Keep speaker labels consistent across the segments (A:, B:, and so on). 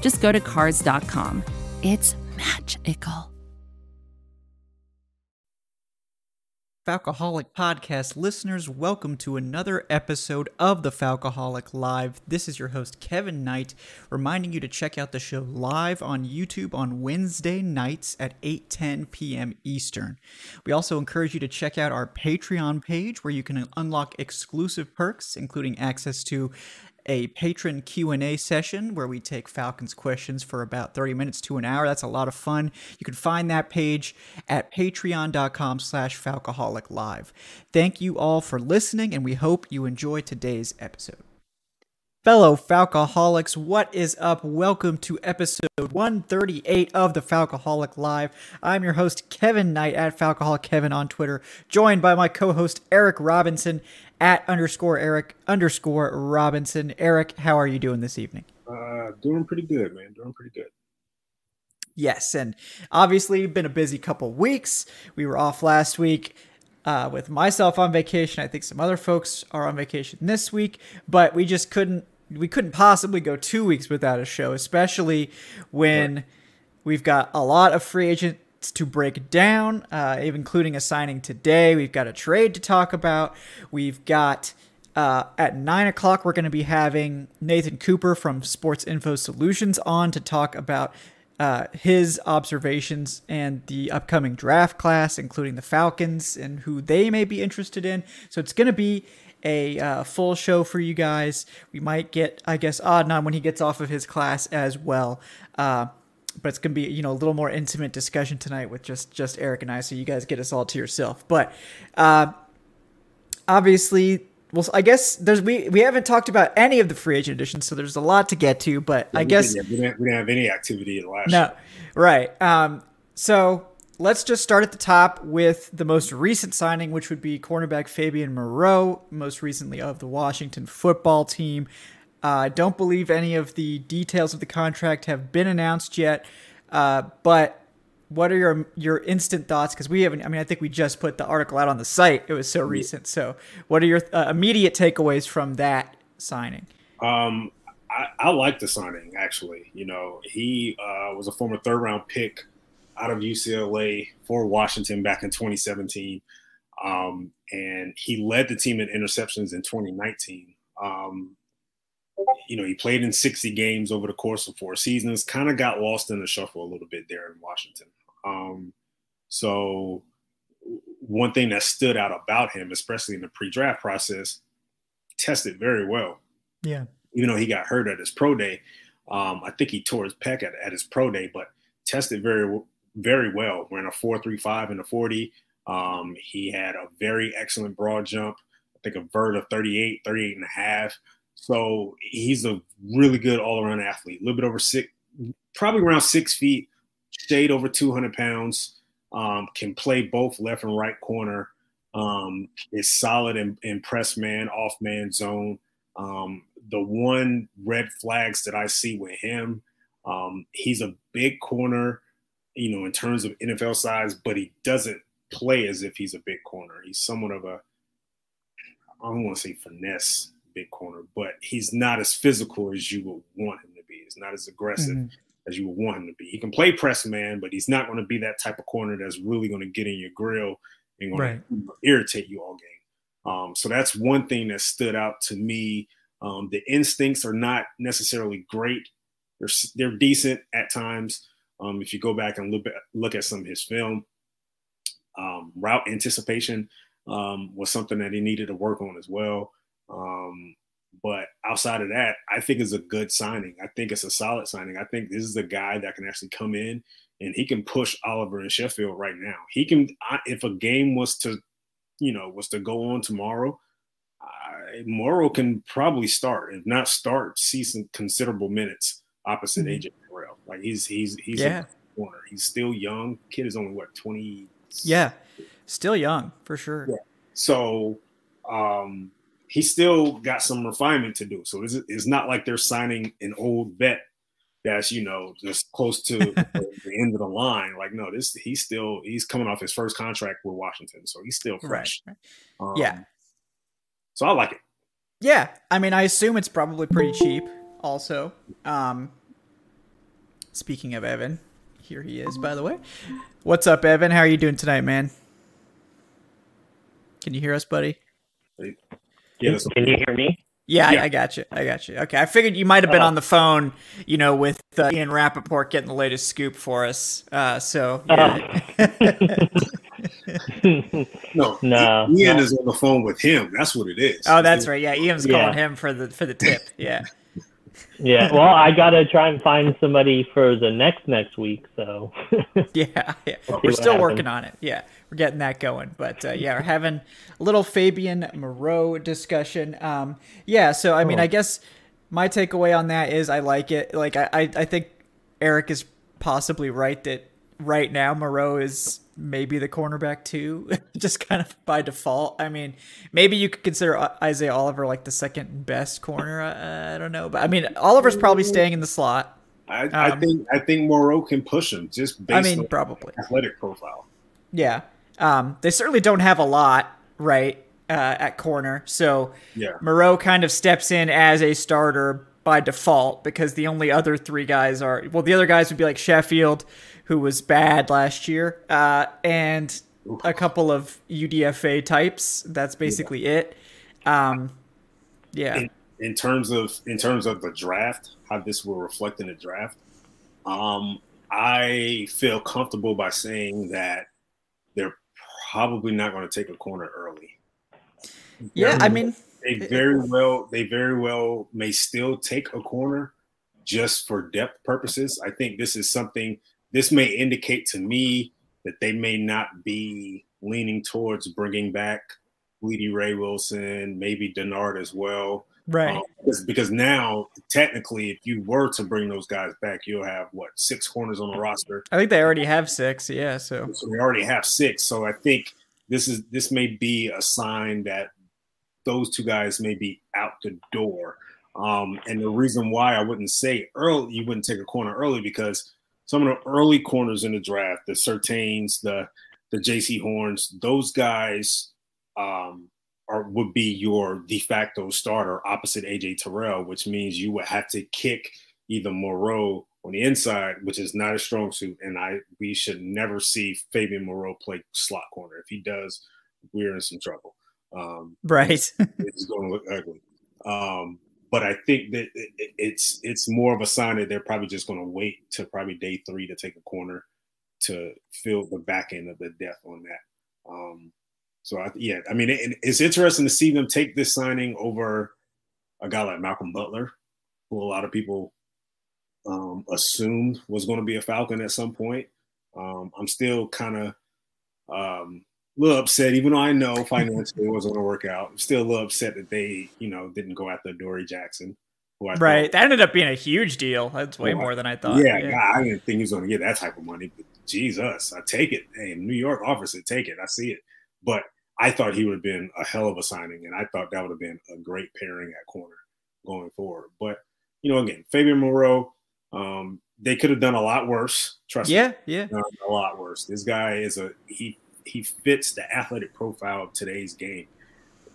A: just go to Cars.com. It's magical.
B: Falcoholic Podcast listeners, welcome to another episode of the Falcoholic Live. This is your host, Kevin Knight, reminding you to check out the show live on YouTube on Wednesday nights at 8:10 p.m. Eastern. We also encourage you to check out our Patreon page where you can unlock exclusive perks, including access to a patron Q&A session where we take Falcons questions for about 30 minutes to an hour. That's a lot of fun. You can find that page at patreon.com slash falcoholic live. Thank you all for listening, and we hope you enjoy today's episode. Fellow Falcoholics, what is up? Welcome to episode 138 of the Falcoholic Live. I'm your host, Kevin Knight at Falcoholic Kevin on Twitter, joined by my co host, Eric Robinson at underscore Eric underscore Robinson. Eric, how are you doing this evening?
C: Uh, doing pretty good, man. Doing pretty good.
B: Yes, and obviously been a busy couple weeks. We were off last week uh, with myself on vacation. I think some other folks are on vacation this week, but we just couldn't we couldn't possibly go two weeks without a show, especially when right. we've got a lot of free agents to break down, uh, including a signing today. We've got a trade to talk about. We've got uh, at nine o'clock, we're going to be having Nathan Cooper from Sports Info Solutions on to talk about uh, his observations and the upcoming draft class, including the Falcons and who they may be interested in. So it's going to be a uh, full show for you guys. We might get, I guess, Adnan when he gets off of his class as well. Uh, but it's gonna be you know a little more intimate discussion tonight with just just Eric and I, so you guys get us all to yourself. But uh, obviously, well, I guess there's we we haven't talked about any of the free agent additions, so there's a lot to get to. But yeah, I guess
C: didn't, we, didn't, we didn't have any activity in the last.
B: No, year. right. Um, so let's just start at the top with the most recent signing, which would be cornerback Fabian Moreau, most recently of the Washington football team. Uh, I uh, don't believe any of the details of the contract have been announced yet, uh, but what are your your instant thoughts? Because we haven't. I mean, I think we just put the article out on the site. It was so recent. So, what are your uh, immediate takeaways from that signing?
C: Um, I, I like the signing actually. You know, he uh, was a former third round pick out of UCLA for Washington back in 2017. Um, and he led the team in interceptions in 2019. Um, you know, he played in 60 games over the course of four seasons, kind of got lost in the shuffle a little bit there in Washington. Um, so, one thing that stood out about him, especially in the pre draft process, tested very well.
B: Yeah.
C: Even though he got hurt at his pro day, um, I think he tore his pec at, at his pro day, but tested very very well. Ran a 4.35 in the 40. Um, he had a very excellent broad jump. I think a vert of 38, 38 and a half. So he's a really good all around athlete. A little bit over six, probably around six feet, shade over 200 pounds. Um, can play both left and right corner. Um, is solid in, in press man, off man zone. Um, the one red flags that I see with him, um, he's a big corner you know, in terms of NFL size, but he doesn't play as if he's a big corner. He's somewhat of a, I don't want to say finesse big corner, but he's not as physical as you would want him to be. He's not as aggressive mm-hmm. as you would want him to be. He can play press man, but he's not going to be that type of corner that's really going to get in your grill and going right. to irritate you all game. Um, so that's one thing that stood out to me. Um, the instincts are not necessarily great. They're, they're decent at times, um, if you go back and look at, look at some of his film, um, route anticipation um, was something that he needed to work on as well. Um, but outside of that, I think it's a good signing. I think it's a solid signing. I think this is a guy that can actually come in and he can push Oliver and Sheffield right now. He can, I, if a game was to, you know, was to go on tomorrow, uh, Moreau can probably start, if not start, see some considerable minutes opposite mm-hmm. AJ Terrell. Like he's he's he's
B: Yeah.
C: a corner. He's still young. Kid is only what twenty.
B: Yeah, still young for sure.
C: Yeah. So um, he still got some refinement to do. So it's, it's not like they're signing an old vet that's you know just close to the, end of the line. Like no, this he's still he's coming off his first contract with Washington, so he's still fresh.
B: Right.
C: Um,
B: Yeah.
C: So I like it.
B: Yeah, I mean, I assume it's probably pretty cheap. Also, um, speaking of Evan, here he is. By the way, what's up, Evan? How are you doing tonight, man? Can you hear us, buddy?
C: Yeah,
D: Can you hear me?
B: Yeah,
C: Yeah.
B: I, I got you. I got you. Okay, I figured you might have been
D: Oh.
B: on the phone, you know, with uh, Ian Rapoport getting the latest scoop for us. Uh, so yeah.
C: no,
D: No,
C: Ian
D: no.
C: is on the phone with him. That's what it is.
B: oh, that's right. Yeah, Ian's
D: Yeah.
B: calling him for the for the tip. Yeah.
D: Yeah. Well, I gotta try and find somebody for the next next week. So
B: Yeah, yeah.
D: We'll
B: we're still
D: happens.
B: working on it. Yeah, we're getting that going. But uh, yeah, we're having a little Fabian Moreau discussion. Um, yeah, so I mean,
D: Oh.
B: I guess my takeaway on that is I like it. Like I, I, I think Eric is possibly right that right now Moreau is maybe the cornerback too, just kind of by default. I mean, maybe you could consider Isaiah Oliver like the second best corner. Uh, I don't know, but I mean, Oliver's probably staying in the slot.
C: I, I
B: Um,
C: think I think Moreau can push him just based
B: I mean,
C: on
B: probably.
C: athletic profile.
B: Yeah. Um, they certainly don't have a lot, right, uh, at corner. So
C: Yeah.
B: Moreau kind of steps in as a starter by default because the only other three guys are well, the other guys would be like Sheffield, who was bad last year, uh, and a couple of UDFA types. That's basically it. Um, yeah.
C: in, in terms of in terms of the draft, how this will reflect in the draft, um, I feel comfortable by saying that they're probably not going to take a corner early.
B: Yeah, I mean,
C: They very well they very well may still take a corner just for depth purposes. I think this is something this may indicate to me that they may not be leaning towards bringing back Blidi Wreh-Wilson, maybe Dennard as well.
B: right.
C: Um, because, now, technically, if you were to bring those guys back, you'll have what six corners on the roster.
B: I think they already have six. Yeah. So
C: So we already have six. So I think this is this may be a sign that those two guys may be out the door. Um, and the reason why I wouldn't say early, you wouldn't take a corner early because some of the early corners in the draft, the Surtains, the the Jaycee Horns, those guys um, are would be your de facto starter opposite AJ Terrell, which means you would have to kick either Moreau on the inside, which is not a strong suit, and I we should never see Fabian Moreau play slot corner. If he does, we're in some trouble. Um,
B: right.
C: it's going to look ugly. Um, but I think that it, it- it's it's more of a sign that they're probably just going to wait to probably day three to take a corner to fill the back end of the depth on that. Um, so I, yeah, I mean, it, it's interesting to see them take this signing over a guy like Malcolm Butler, who a lot of people um, assumed was going to be a Falcon at some point. Um, I'm still kind of um, a little upset, even though I know financially it wasn't going to work out. I'm still a little upset that they, you know, didn't go after Dory Jackson, who I thought-
B: Right. That ended up being a huge deal. That's way
C: Oh,
B: more than I thought.
C: yeah, God, I didn't think he was going to get that type of money. But Jesus, I take it. Hey, New York offers it, take it. I see it. But I thought he would have been a hell of a signing, and I thought that would have been a great pairing at corner going forward. But you know, again, Fabian Moreau, um, they could have done a lot worse. Trust me.
B: Yeah. Yeah.
C: a lot worse. This guy is a he he fits the athletic profile of today's game.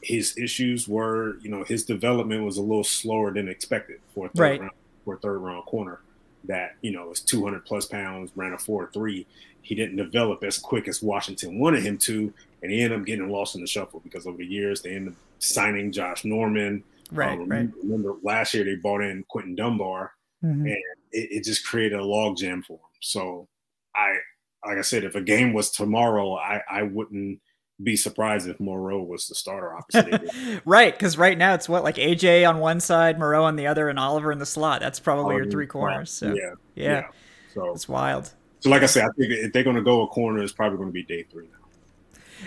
C: His issues were, you know, his development was a little slower than expected for a third
B: Right.
C: round for a third round corner that, you know, is 200 plus pounds, ran a 4-3. He didn't develop as quick as Washington wanted him to, and he ended up getting lost in the shuffle because over the years they ended up signing Josh Norman.
B: Right.
C: Um,
B: right.
C: Remember last year they bought in Quinton Dunbar
B: Mhm.
C: and it, it just created a log jam for him. So I, like I said, if a game was tomorrow, I, I wouldn't be surprised if Moreau was the starter opposite.
B: Right, because right now it's what like AJ on one side, Moreau on the other, and Oliver in the slot. That's probably your three corners. So yeah,
C: yeah, So,
B: it's wild.
C: so like I said, I think if they're going to go a corner, it's probably going to be day three now.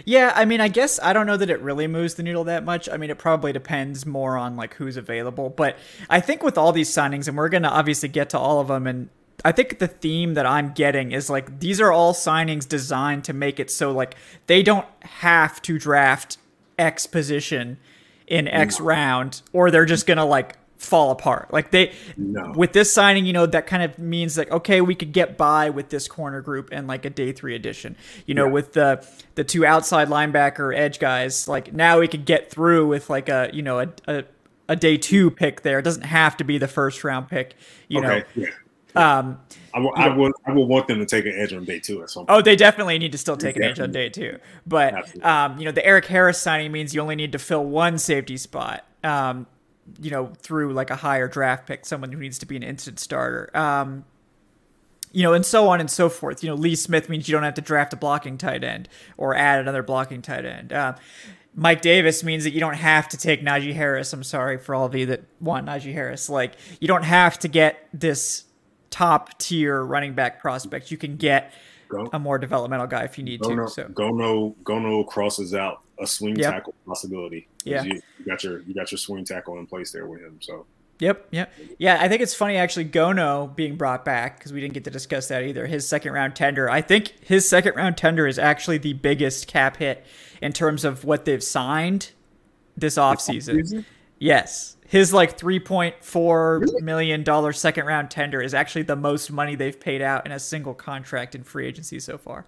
B: Yeah, I mean, I guess I don't know that it really moves the needle that much. I mean, it probably depends more on like who's available. But I think with all these signings, and we're gonna obviously get to all of them, and I think the theme that I'm getting is like these are all signings designed to make it so like they don't have to draft X position in X round or they're just gonna like fall apart. Like they
C: No.
B: with this signing, you know, that kind of means like okay, we could get by with this corner group and like a day three addition. You know,
C: Yeah.
B: with the the two outside linebacker edge guys, like now we could get through with like a you know a a, a day two pick there. It doesn't have to be the first round pick. You
C: know. Yeah.
B: Um,
C: I will, I will. I will want them to take an edge on day two at some point.
B: Oh, they definitely need to still take an edge on day two. But um, you know, the Erik Harris signing means you only need to fill one safety spot. Um, you know, through like a higher draft pick, someone who needs to be an instant starter. Um, you know, and so on and so forth. You know, Lee Smith means you don't have to draft a blocking tight end or add another blocking tight end. Uh, Mike Davis means that you don't have to take Najee Harris. I'm sorry for all of you that want Najee Harris. Like, you don't have to get this top tier running back prospect. You can get
C: Go,
B: a more developmental guy if you need to.
C: Gono,
B: So
C: Gono, Gono crosses out a swing
B: Yep.
C: tackle possibility.
B: Yeah.
C: you, you got your you got your swing tackle in place there with him. So
B: Yep, yep. Yeah, I think it's funny actually Gono being brought back because we didn't get to discuss that either. His second round tender. I think his second round tender is actually the biggest cap hit in terms of what they've signed this offseason. Yes. His like three point four million dollar second round tender is actually the most money they've paid out in a single contract in free agency so far.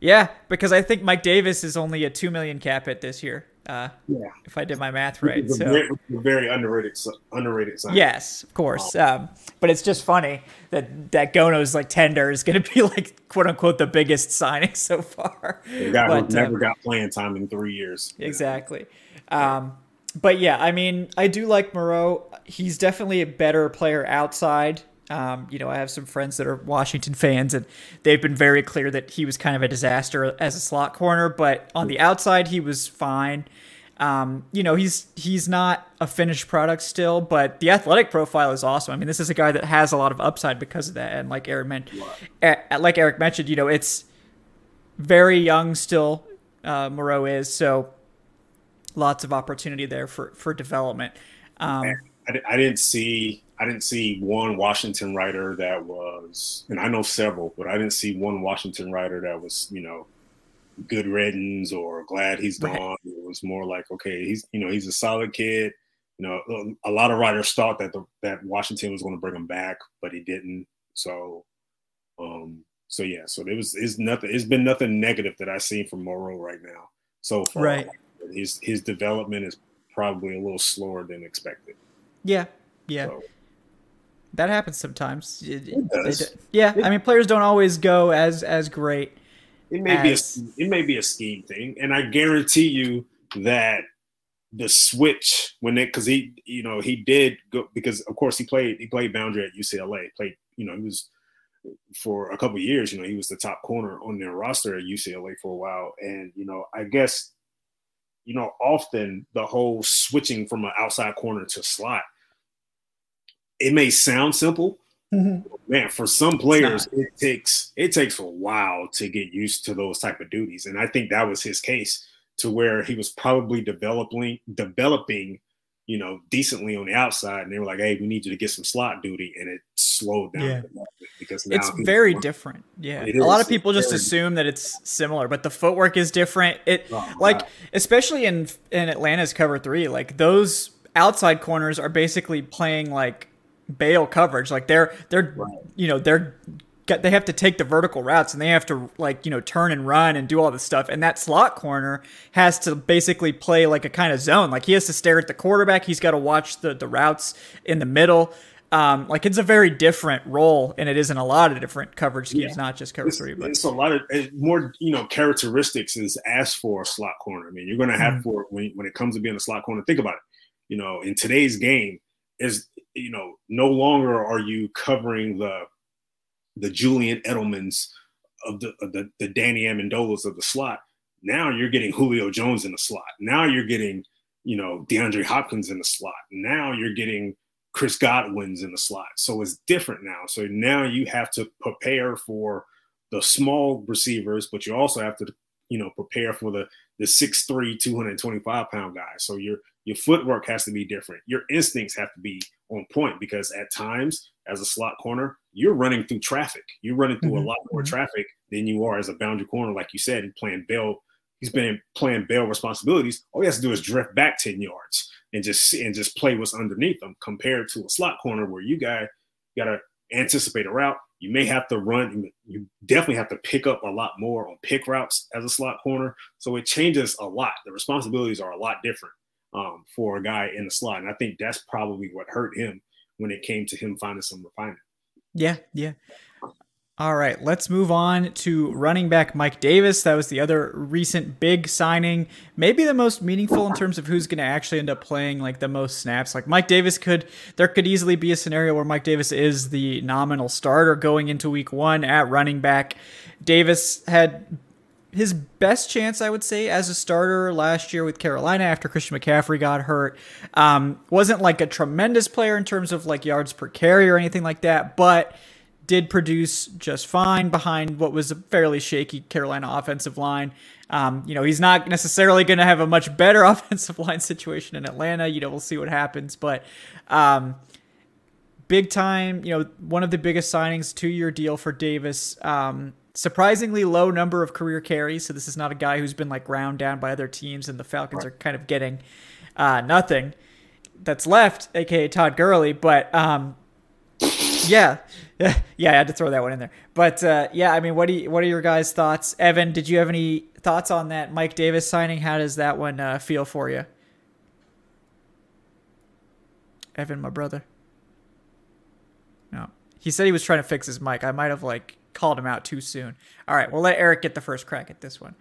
B: Yeah, because I think Mike Davis is only a two million cap hit this year. Uh,
C: yeah,
B: if I did my math right. So
C: very, very underrated underrated sign.
B: Yes, of course. Um, but it's just funny that that Gono's like tender is going to be like quote unquote the biggest signing so far.
C: the guy
B: But,
C: who never got playing time in three years.
B: Exactly. Um, but yeah, I mean, I do like Moreau. He's definitely a better player outside. Um, you know, I have some friends that are Washington fans, and they've been very clear that he was kind of a disaster as a slot corner. But on the outside, he was fine. Um, you know, he's he's not a finished product still, but the athletic profile is awesome. I mean, this is a guy that has a lot of upside because of that. And like Eric mentioned, like Eric mentioned, you know, it's very young still. Uh, Moreau is so lots of opportunity there for for development. Um,
C: I, I didn't see I didn't see one Washington writer that was, and I know several, but I didn't see one Washington writer that was, you know, good riddance or glad he's gone. It was more like, okay, he's, you know, he's a solid kid. You know, a lot of writers thought that the, that Washington was going to bring him back, but he didn't. So, um, so yeah, so there was, it's nothing. It's been nothing negative that I've seen from Moreau right now so far.
B: Right.
C: His his development is probably a little slower than expected.
B: yeah, yeah,
C: So,
B: that happens sometimes. It-
C: It does.
B: do- yeah, I mean, players don't always go as as great.
C: It may be a, it may be a scheme thing, and I guarantee you that the switch when they because he you know he did go because of course he played he played boundary at UCLA played you know he was for a couple of years you know he was the top corner on their roster at UCLA for a while and you know I guess you know often the whole switching from an outside corner to slot it may sound simple mm-hmm. man for some players it takes it takes a while to get used to those type of duties. And i think that was his case to where he was probably developing developing you know decently on the outside. And they were like hey we need you to get some slot duty. And it slowed down
B: Yeah.
C: a little bit because now
B: It's very different. Yeah,
C: It
B: a lot of people just assume that it's similar, but the footwork is different. It
C: Oh,
B: like
C: wow.
B: especially in in Atlanta's cover three, like those outside corners are basically playing like bail coverage. Like they're they're
C: Right.
B: you know they're they have to take the vertical routes and they have to like you know turn and run and do all this stuff. And that slot corner has to basically play like a kind of zone. Like he has to stare at the quarterback. He's got to watch the the routes in the middle. Um, like it's a very different role, and it is in a lot of different coverage schemes,
C: Yeah.
B: not just cover
C: it's,
B: three. But
C: it's a lot of more you know characteristics is asked for a slot corner. I mean, you're going to have
B: Mhm.
C: for when when it comes to being a slot corner. Think about it. You know, in today's game, is you know no longer are you covering the the Julian Edelmans of the of the the Danny Amendolas of the slot. Now you're getting Julio Jones in the slot. Now you're getting you know DeAndre Hopkins in the slot. Now you're getting Chris Godwin's in the slot. So it's different now. So now you have to prepare for the small receivers, but you also have to, you know, prepare for the the 6'3, 225 pound guy. So your your footwork has to be different. Your instincts have to be on point because at times as a slot corner, you're running through traffic. You're running through mm-hmm. a lot more mm-hmm. traffic than you are as a boundary corner, like you said, and playing bail. He's been playing bail responsibilities. All he has to do is drift back 10 yards and just and just play what's underneath them compared to a slot corner where you got gotta anticipate a route. You may have to run, you definitely have to pick up a lot more on pick routes as a slot corner. So it changes a lot. The responsibilities are a lot different um, for a guy in the slot. And I think that's probably what hurt him when it came to him finding some refinement.
B: Yeah, yeah. All right, let's move on to running back Mike Davis. That was the other recent big signing, maybe the most meaningful in terms of who's going to actually end up playing like the most snaps. Like Mike Davis could, there could easily be a scenario where Mike Davis is the nominal starter going into week one at running back. Davis had his best chance, I would say, as a starter last year with Carolina after Christian McCaffrey got hurt. Um, wasn't like a tremendous player in terms of like yards per carry or anything like that, but did produce just fine behind what was a fairly shaky Carolina offensive line. Um, you know, he's not necessarily going to have a much better offensive line situation in Atlanta. You know, we'll see what happens, but um, big time. You know, one of the biggest signings, two year deal for Davis. Um, surprisingly low number of career carries. So this is not a guy who's been like ground down by other teams, and the Falcons right. are kind of getting uh, nothing that's left, aka Todd Gurley. But um, yeah, yeah, yeah, I had to throw that one in there. But uh, yeah, I mean, what do you, what are your guys' thoughts? Evan, did you have any thoughts on that Mike Davis signing? How does that one uh, feel for you? Evan, my brother. No, he said he was trying to fix his mic. I might have like called him out too soon. All right, we'll let Eric get the first crack at this one.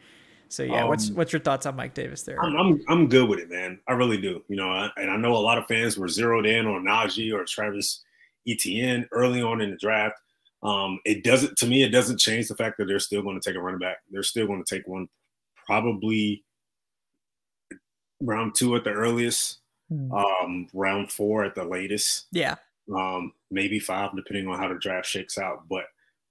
B: So yeah, um, what's what's your thoughts on Mike Davis there?
C: I'm, I'm, I'm good with it, man. I really do. You know, and I know a lot of fans were zeroed in on Najee or Travis Etienne early on in the draft. Um, it doesn't to me. It doesn't change the fact that they're still going to take a running back. They're still going to take one, probably round two at the earliest, hmm. um, round four at the latest.
B: Yeah.
C: Um, maybe five, depending on how the draft shakes out. But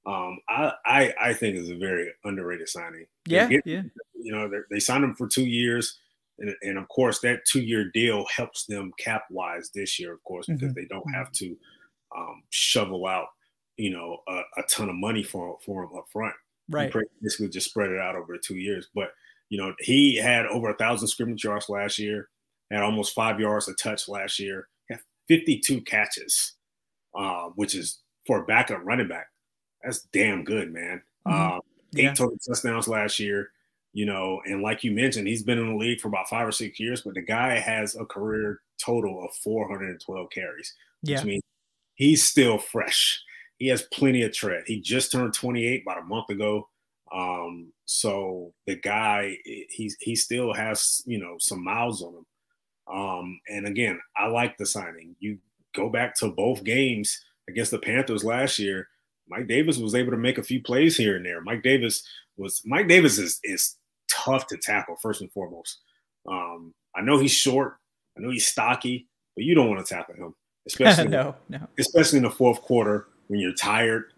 C: um, I, I, I think is a very underrated signing.
B: Yeah, get, yeah.
C: You know, they signed him for two years, and, and of course that two year deal helps them capitalize this year, of course, because mm-hmm. they don't have to um, shovel out, you know, a, a, ton of money for for him up front.
B: Right.
C: basically just spread it out over two years. But you know, he had over a thousand scrimmage yards last year, had almost five yards a touch last year, had 52 catches, uh, which is for a backup running back that's damn good, man. Mm-hmm. Um, eight yeah. total touchdowns last year, you know, and like you mentioned, he's been in the league for about five or six years, but the guy has a career total of 412 carries,
B: yeah.
C: which means he's still fresh. He has plenty of tread. He just turned 28 about a month ago. Um, so the guy, he's he still has you know some miles on him. Um, and again, I like the signing. You go back to both games against the Panthers last year. Mike Davis was able to make a few plays here and there. Mike Davis was Mike Davis is is tough to tackle first and foremost. Um, I know he's short, I know he's stocky, but you don't want to tackle him, especially
B: no, no,
C: especially in the fourth quarter when you're tired.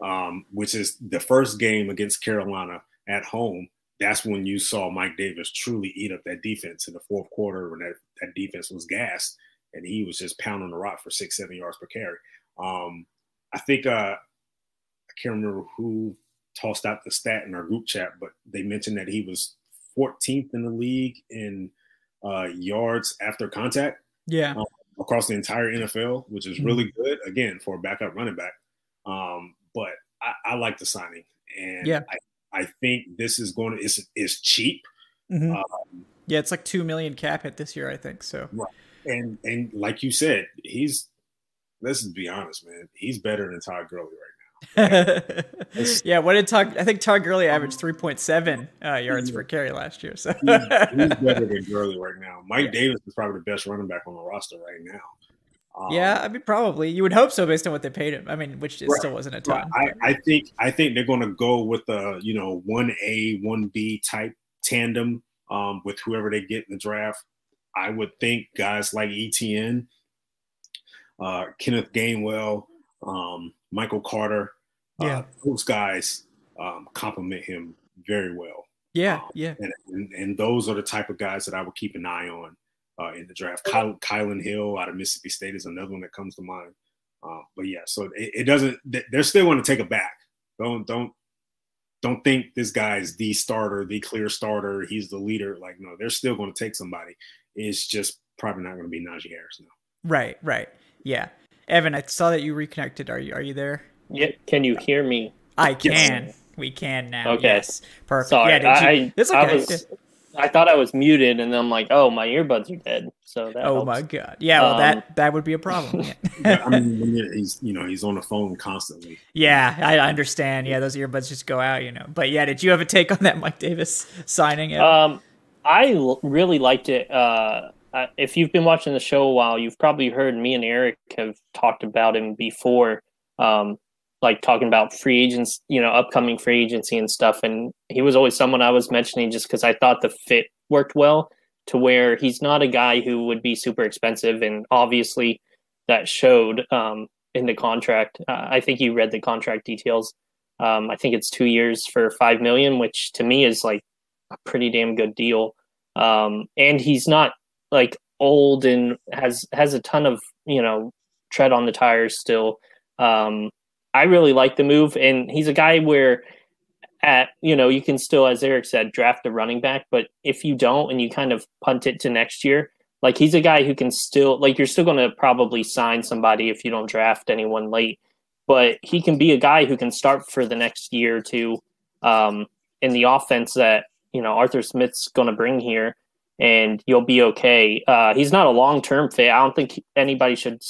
C: Um, which is the first game against Carolina at home. That's when you saw Mike Davis truly eat up that defense in the fourth quarter when that, that defense was gassed and he was just pounding the rock for six, seven yards per carry. Um, I think uh, I can't remember who tossed out the stat in our group chat, but they mentioned that he was 14th in the league in uh, yards after contact.
B: Yeah. Um,
C: across the entire NFL, which is mm-hmm. really good again for a backup running back. Um, but I, I, like the signing, and
B: yeah,
C: I, I think this is going to is is cheap.
B: Mm-hmm. Um, yeah, it's like two million cap hit this year, I think. So,
C: right. and and like you said, he's let's be honest, man, he's better than Todd Gurley right
B: yeah, what did Todd? I think Todd Gurley averaged three point seven uh, yards per carry last year. So
C: he's, he's, better than Gurley right now. Mike yeah. Davis is probably the best running back on the roster right now.
B: Um, yeah, I mean, probably you would hope so based on what they paid him. I mean, which right, still wasn't a ton.
C: Right. I, I, think I think they're going to go with the you know one A one B type tandem um, with whoever they get in the draft. I would think guys like Etienne, uh, Kenneth Gainwell, um, Michael Carter,
B: yeah, uh,
C: those guys um, complement him very well.
B: Yeah,
C: um,
B: yeah,
C: and, and, and those are the type of guys that I would keep an eye on uh, in the draft. Ky- Kylin Hill out of Mississippi State is another one that comes to mind. Uh, but yeah, so it, it doesn't. They're still going to take a back. Don't don't don't think this guy is the starter, the clear starter. He's the leader. Like no, they're still going to take somebody. It's just probably not going to be Najee Harris now.
B: Right, right, yeah. Evan, I saw that you reconnected. Are you are you there?
D: Yeah. Can you hear me?
B: I can. Yes. We can now. Okay. Yes. Perfect.
D: Sorry.
B: Yeah,
D: you, I, it's okay. I was, I thought I was muted, and then I'm like, oh, my earbuds are dead. So that.
B: Oh
D: helps.
B: my god! Yeah, well, um, that that would be a problem.
C: yeah, I mean, he's you know he's on the phone constantly.
B: Yeah, I understand. Yeah, those earbuds just go out, you know. But yeah, did you have a take on that Mike Davis signing? It?
D: Um, I l- really liked it. Uh, if you've been watching the show a while, you've probably heard me and Eric have talked about him before. Um, like talking about free agents, you know, upcoming free agency and stuff. And he was always someone I was mentioning just because I thought the fit worked well to where he's not a guy who would be super expensive. And obviously that showed um, in the contract. Uh, I think you read the contract details. Um, I think it's two years for five million, which to me is like a pretty damn good deal. Um, and he's not like old and has has a ton of you know tread on the tires still. Um, I really like the move, and he's a guy where at you know you can still, as Eric said, draft a running back, but if you don't and you kind of punt it to next year, like he's a guy who can still like you're still going to probably sign somebody if you don't draft anyone late, but he can be a guy who can start for the next year or two um, in the offense that you know Arthur Smith's going to bring here, and you'll be okay. Uh, he's not a long term fit. I don't think anybody should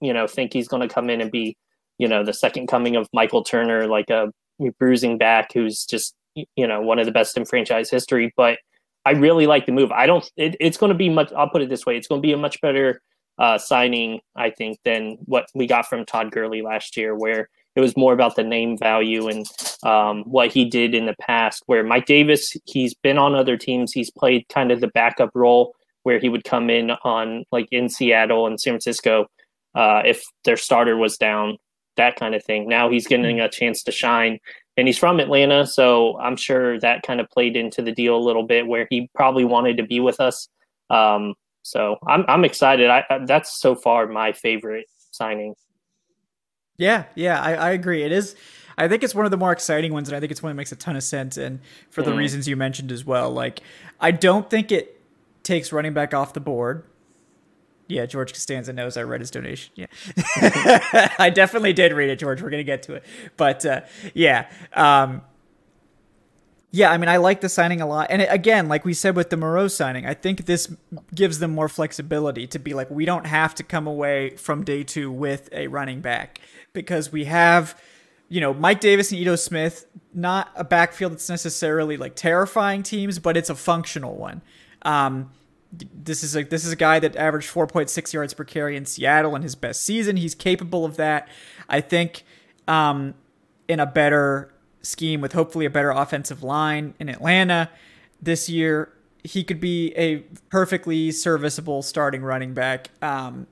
D: you know think he's going to come in and be you know the second coming of Michael Turner, like a bruising back who's just you know one of the best in franchise history. But I really like the move. I don't. It, it's going to be much. I'll put it this way: it's going to be a much better uh, signing, I think, than what we got from Todd Gurley last year, where it was more about the name value and um, what he did in the past. Where Mike Davis, he's been on other teams. He's played kind of the backup role where he would come in on like in Seattle and San Francisco uh, if their starter was down that kind of thing. Now he's getting a chance to shine, and he's from Atlanta, so I'm sure that kind of played into the deal a little bit, where he probably wanted to be with us. Um, so I'm I'm excited. I, that's so far my favorite signing.
B: Yeah, yeah, I, I agree. It is. I think it's one of the more exciting ones, and I think it's one that makes a ton of sense, and for the mm. reasons you mentioned as well. Like, I don't think it takes running back off the board yeah, George Costanza knows I read his donation. Yeah, I definitely did read it, George. We're gonna get to it, but uh, yeah, um, yeah. I mean, I like the signing a lot, and it, again, like we said with the Moreau signing, I think this gives them more flexibility to be like, we don't have to come away from day two with a running back because we have. You know, Mike Davis and Ito Smith, not a backfield that's necessarily like terrifying teams, but it's a functional one. Um, this is a this is a guy that averaged 4.6 yards per carry in Seattle in his best season. He's capable of that. I think um, in a better scheme with hopefully a better offensive line in Atlanta this year, he could be a perfectly serviceable starting running back. Um,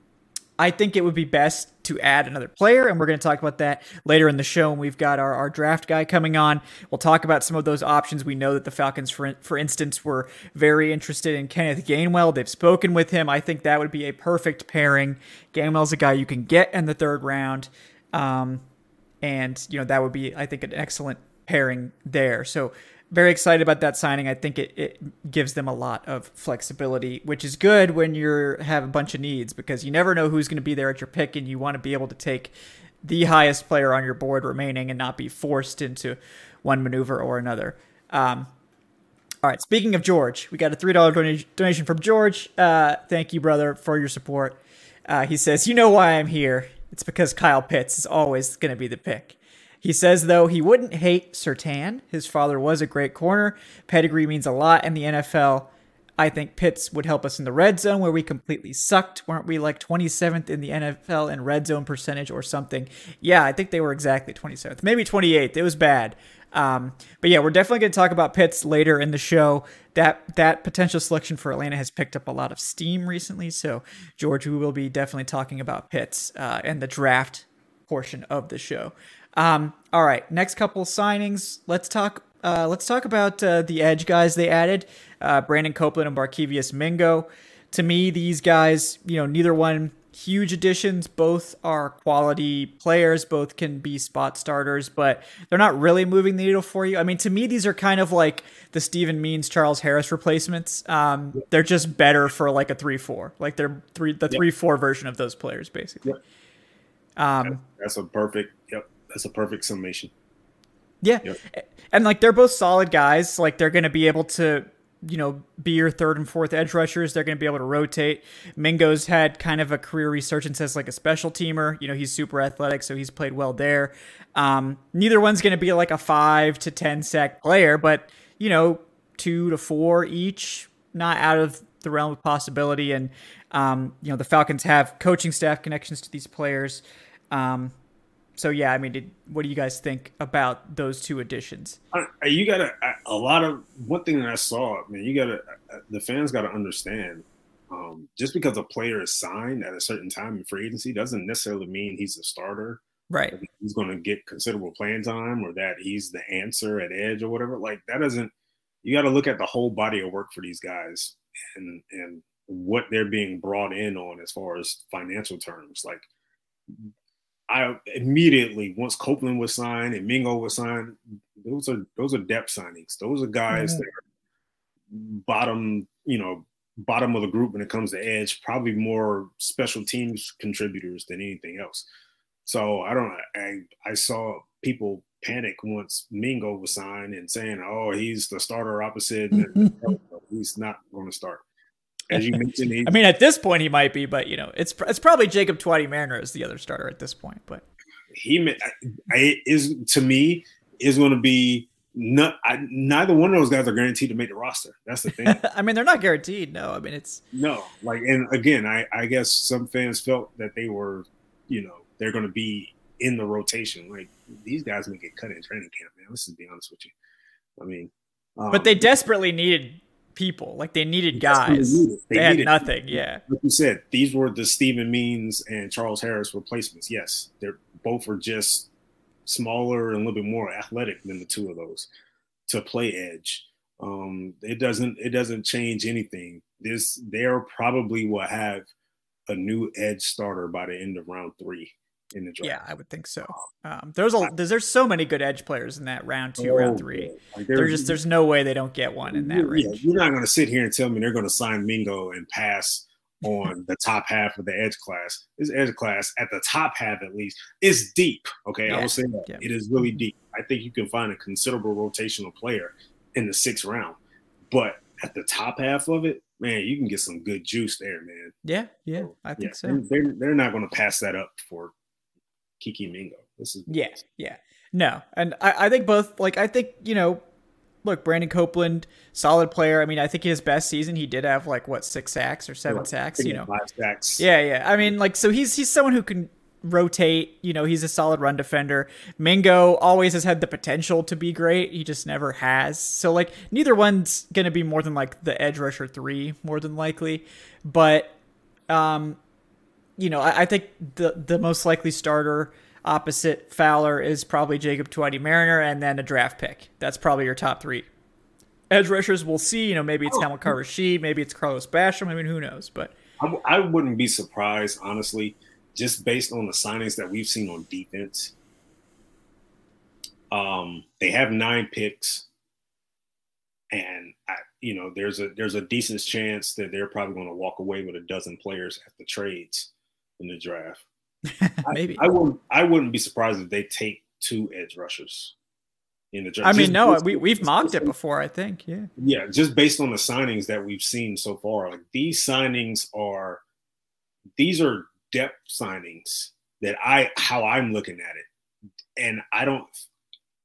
B: I think it would be best to add another player, and we're going to talk about that later in the show. And we've got our, our draft guy coming on. We'll talk about some of those options. We know that the Falcons, for, for instance, were very interested in Kenneth Gainwell. They've spoken with him. I think that would be a perfect pairing. Gainwell's a guy you can get in the third round. Um, and, you know, that would be, I think, an excellent pairing there. So very excited about that signing. I think it, it gives them a lot of flexibility, which is good when you have a bunch of needs because you never know who's going to be there at your pick, and you want to be able to take the highest player on your board remaining and not be forced into one maneuver or another. Um, all right. Speaking of George, we got a three dollar donation from George. Uh, thank you, brother, for your support. Uh, he says, "You know why I'm here? It's because Kyle Pitts is always going to be the pick." He says, though, he wouldn't hate Surtain. His father was a great corner. Pedigree means a lot in the NFL. I think Pitts would help us in the red zone where we completely sucked. Weren't we like 27th in the NFL in red zone percentage or something? Yeah, I think they were exactly 27th, maybe 28th. It was bad. Um, but yeah, we're definitely going to talk about Pitts later in the show. That that potential selection for Atlanta has picked up a lot of steam recently. So George, we will be definitely talking about Pitts uh, and the draft portion of the show. Um, all right, next couple signings. Let's talk. Uh, let's talk about uh, the edge guys they added. Uh, Brandon Copeland and Barkevious Mingo. to me, these guys, you know, neither one huge additions. Both are quality players. Both can be spot starters, but they're not really moving the needle for you. I mean, to me, these are kind of like the Steven Means, Charles Harris replacements. Um, they're just better for like a three-four. Like they're three, the three-four version of those players, basically.
C: Um, that's a perfect. Yep, that's a perfect summation.
B: Yeah, yep. and like they're both solid guys. Like they're going to be able to you know, be your third and fourth edge rushers. They're going to be able to rotate. Mingo's had kind of a career resurgence as like a special teamer. You know, he's super athletic, so he's played well there. Um, neither one's going to be like a five to 10 sack player, but, you know, two to four each, not out of the realm of possibility. And, um, you know, the Falcons have coaching staff connections to these players. Um, so yeah, I mean, did, what do you guys think about those two additions?
C: you got to a lot of one thing that I saw. Man, you got to the fans got to understand. Um, just because a player is signed at a certain time in free agency doesn't necessarily mean he's a starter.
B: Right.
C: He's going to get considerable playing time, or that he's the answer at edge or whatever. Like that doesn't. You got to look at the whole body of work for these guys and and what they're being brought in on as far as financial terms. Like I immediately once Copeland was signed and Mingo was signed, those are those are depth signings. Those are guys mm-hmm. that are bottom, you know, bottom of the group when it comes to edge, probably more special teams contributors than anything else. So I don't I I saw people panic once Mingo was signed and saying, "Oh, he's the starter opposite." he's not going to start as you mentioned.
B: I mean, at this point, he might be, but you know, it's it's probably Jacob Tuioti-Mariner is the other starter at this point. But
C: he I, is to me is going to be not. I, neither one of those guys are guaranteed to make the roster. That's the thing.
B: I mean, they're not guaranteed. No, I mean it's
C: no. Like, and again, I I guess some fans felt that they were, you know, they're going to be in the rotation. Like these guys may get cut in training camp, man. Let's just be honest with you. I mean,
B: um, but they desperately needed people. Like they needed guys. They, needed. they, they had nothing. Yeah.
C: Like you said, these were the Steven Means and Charles Harris replacements. Yes, they're both are just smaller and a little bit more athletic than the two of those to play edge. Um, it doesn't it doesn't change anything. This they're probably will have a new edge starter by the end of round three in the draft.
B: Yeah, I would think so. Um, there's a there's, there's so many good edge players in that round two, oh, round three. Like there's just there's no way they don't get one in that yeah, range.
C: You're not going to sit here and tell me they're going to sign Mingo and pass on the top half of the edge class. This edge class at the top half at least is deep. Okay, yeah, I will say that yeah. it is really deep. I think you can find a considerable rotational player in the sixth round, but at the top half of it, man, you can get some good juice there, man.
B: Yeah, yeah, I think yeah,
C: so. They're, they're not going to pass that up for KeKe Mingo. This is
B: yeah, yeah. No, and I, I think both. Like I think you know, look, Brandon Copeland, solid player. I mean, I think his best season he did have like what six sacks or seven sacks. You know,
C: five sacks.
B: Yeah, yeah. I mean, like so he's he's someone who can rotate. You know, he's a solid run defender. Mingo always has had the potential to be great. He just never has. So like neither one's gonna be more than like the edge rusher three, more than likely. But um, you know, I, I, think the the most likely starter opposite Fowler is probably Jacob Tuioti-Mariner, and then a draft pick. That's probably your top three. Edge rushers, we'll see. You know, maybe it's oh. Hamilcar Rashed, maybe it's Carlos Basham. I mean, who knows? But
C: I, I wouldn't be surprised, honestly, just based on the signings that we've seen on defense. Um, they have nine picks, and I, you know, there's a there's a decent chance that they're probably going to walk away with a dozen players at the trades in the draft.
B: Maybe
C: I, I, wouldn't. I wouldn't be surprised if they take two edge rushers in the draft.
B: I mean, just no, we we've mocked it before. I think, yeah,
C: yeah. Just based on the signings that we've seen so far, like these signings are, these are depth signings that I how I'm looking at it, and I don't.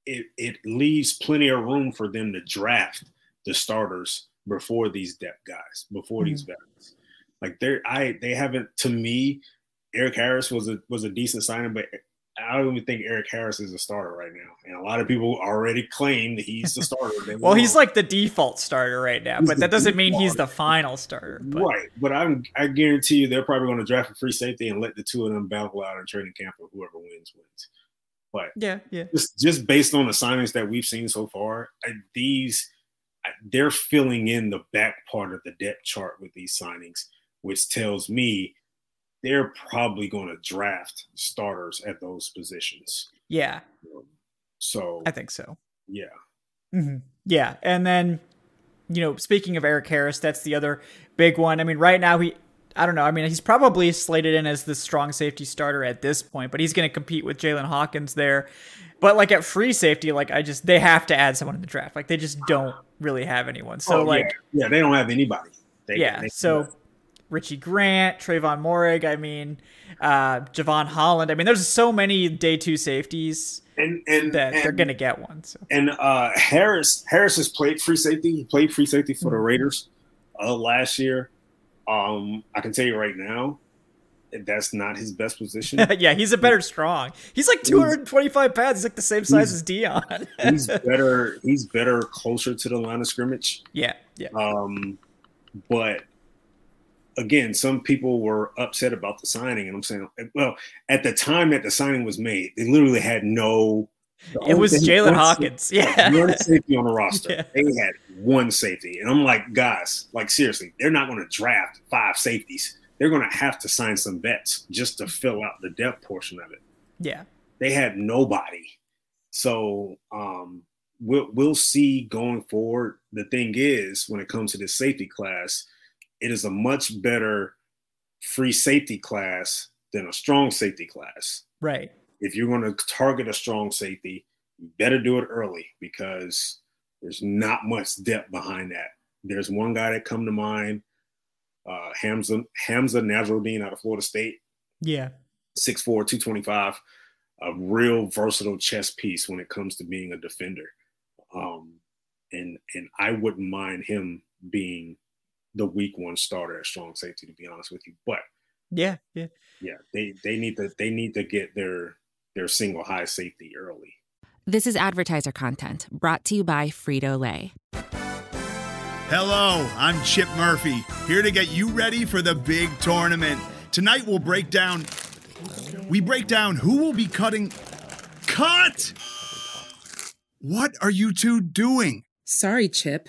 C: It it leaves plenty of room for them to draft the starters before these depth guys, before mm-hmm. these veterans. Like they're I they haven't to me Erik Harris was a was a decent signing, but I don't even think Erik Harris is a starter right now. And a lot of people already claim that he's the starter.
B: well, he's like the default starter right now, he's but that doesn't mean he's the final starter.
C: But. Right. But I'm I guarantee you they're probably going to draft a free safety and let the two of them battle out in training camp or whoever wins wins. But
B: yeah, yeah.
C: Just just based on the signings that we've seen so far, I, these they're filling in the back part of the depth chart with these signings which tells me they're probably going to draft starters at those positions.
B: Yeah.
C: So
B: I think so.
C: Yeah.
B: Mm-hmm. Yeah. And then, you know, speaking of Erik Harris, that's the other big one. I mean, right now he, I don't know. I mean, he's probably slated in as the strong safety starter at this point, but he's going to compete with Jaylinn Hawkins there. But like at free safety, like I just they have to add someone in the draft. Like they just don't really have anyone. So
C: oh,
B: like
C: yeah. yeah. they don't have anybody. They,
B: yeah.
C: They,
B: so Richie Grant, Trevon Moehrig, I mean, uh, Jevon Holland. I mean, there's so many day two safeties
C: and, and
B: that
C: and,
B: they're gonna get one. So.
C: And uh, Harris Harris has played free safety. He played free safety for the mm-hmm. Raiders uh, last year. Um, I can tell you right now, that's not his best position.
B: yeah, he's a better strong. He's like 225 pounds. He's like the same size as Dion.
C: he's better. He's better closer to the line of scrimmage.
B: Yeah, yeah.
C: Um, but again, some people were upset about the signing, and I'm saying, well, at the time that the signing was made, they literally had no.
B: It was Jaylinn Hawkins. Yeah,
C: one safety on the roster. Yeah. They had one safety, and I'm like, guys, like seriously, they're not going to draft five safeties. They're going to have to sign some vets just to fill out the depth portion of it.
B: Yeah,
C: they had nobody, so um, we'll we'll see going forward. The thing is, when it comes to this safety class it is a much better free safety class than a strong safety class.
B: Right.
C: If you're going to target a strong safety, you better do it early because there's not much depth behind that. There's one guy that come to mind, uh, Hamsah Hamsah Nasirildeen out of Florida State.
B: Yeah.
C: 6'4", 225, a real versatile chess piece when it comes to being a defender. Um, and and I wouldn't mind him being the week one starter at strong safety, to be honest with you. But
B: yeah, yeah,
C: yeah, they they need to they need to get their their single high safety early.
A: This is advertiser content brought to you by Frito Lay.
E: Hello, I'm Chip Murphy, here to get you ready for the big tournament. Tonight we'll break down we break down who will be cutting cut. What are you two doing?
F: Sorry, Chip.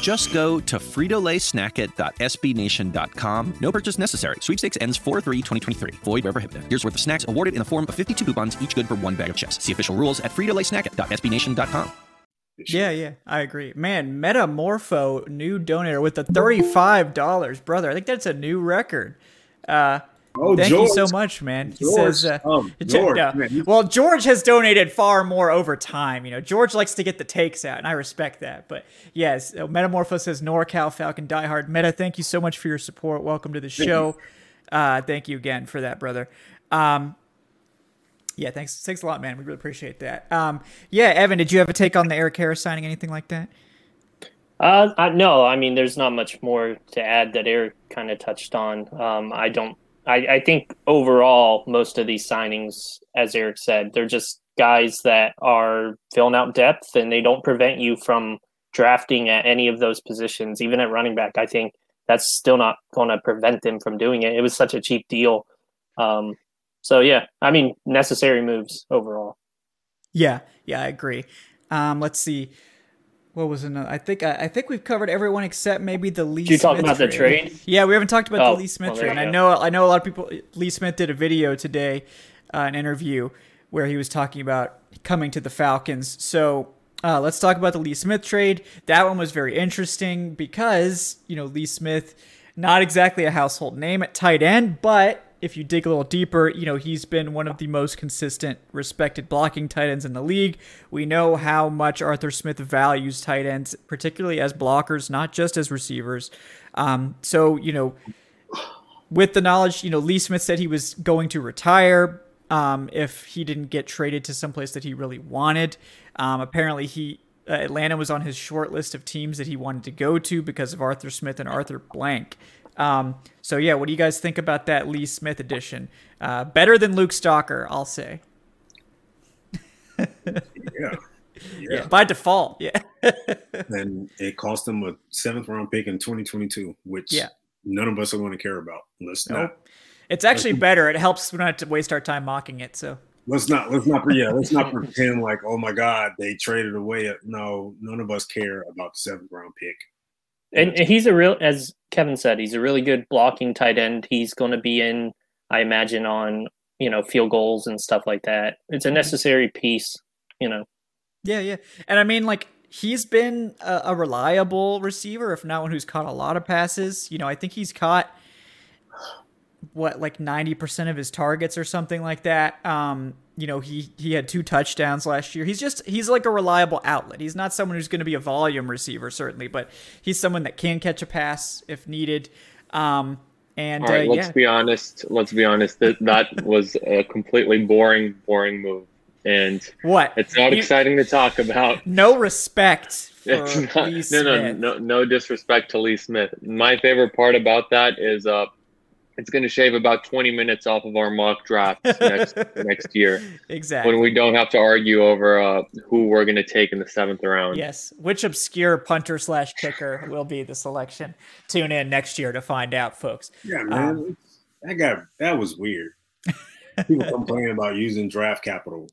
G: Just go to fritolaysnackit.sbnation.com. No purchase necessary. Sweepstakes ends 4-3-2023. Void where prohibited. Here's worth of snacks awarded in the form of 52 coupons, each good for one bag of chips. See official rules at fritolaysnackit.sbnation.com.
B: Yeah, yeah, I agree. Man, Metamorpho, new donor with the $35. Brother, I think that's a new record. Uh, Oh, Thank George. you so much, man. He George. says, uh,
C: um, George,
B: yeah. well, George has donated far more over time. You know, George likes to get the takes out, and I respect that. But yes, uh, Metamorpho says NorCal Falcon diehard. Meta, thank you so much for your support. Welcome to the show. Uh, thank you again for that, brother. Um, yeah, thanks, thanks a lot, man. We really appreciate that. Um, yeah, Evan, did you have a take on the Erik Harris signing? Anything like that?
D: Uh, I, no, I mean, there's not much more to add that Eric kind of touched on. Um, I don't I, I think overall, most of these signings, as Eric said, they're just guys that are filling out depth and they don't prevent you from drafting at any of those positions, even at running back. I think that's still not going to prevent them from doing it. It was such a cheap deal. Um, so, yeah, I mean, necessary moves overall.
B: Yeah, yeah, I agree. Um, let's see what was another? I think I, I, think we've covered everyone except maybe the Lee.
D: Did you talk about trade. the trade?
B: Yeah, we haven't talked about oh, the Lee Smith well, trade. I know I know a lot of people. Lee Smith did a video today, uh, an interview where he was talking about coming to the Falcons. So uh, let's talk about the Lee Smith trade. That one was very interesting because you know Lee Smith, not exactly a household name at tight end, but if you dig a little deeper, you know, he's been one of the most consistent, respected blocking tight ends in the league. We know how much Arthur Smith values tight ends, particularly as blockers, not just as receivers. Um, so, you know, with the knowledge, you know, Lee Smith said he was going to retire. um, if he didn't get traded to someplace that he really wanted. Um, apparently, he uh, Atlanta was on his short list of teams that he wanted to go to because of Arthur Smith and Arthur Blank. Um, so yeah, what do you guys think about that Lee Smith edition? Uh, better than Luke Stocker, I'll say.
C: yeah.
B: yeah. yeah. by default. Yeah.
C: and it cost them a seventh round pick in 2022, which
B: yeah.
C: none of us are going to care about. Let's nope. not.
B: It's actually better. It helps we don't have to waste our time mocking it. So
C: let's not let's not yeah let's not pretend like oh my god they traded away. No, none of us care about the seventh round pick.
D: And, he's a real, as Kevin said, he's a really good blocking tight end. He's going to be in, I imagine, on you know field goals and stuff like that. It's a necessary piece, you know.
B: Yeah, yeah, and I mean like he's been a, a reliable receiver, if not one who's caught a lot of passes. You know, I think he's caught what like 90% of his targets or something like that. Um, you know, he he had two touchdowns last year. He's just he's like a reliable outlet. He's not someone who's going to be a volume receiver certainly, but he's someone that can catch a pass if needed. Um, and
H: right,
B: uh,
H: let's
B: yeah.
H: be honest. Let's be honest. That that was a completely boring, boring move, and
B: what?
H: It's not you, exciting to talk about.
B: No respect.
H: it's not. no, no, no, no disrespect to Lee Smith. My favorite part about that is uh it's going to shave about 20 minutes off of our mock drafts next next year.
B: Exactly.
H: When we don't have to argue over uh, who we're going to take in the seventh round.
B: Yes. Which obscure punter slash kicker will be the selection? Tune in next year to find out, folks.
C: Yeah, man. Um, that got that was weird. People complain about using draft capital.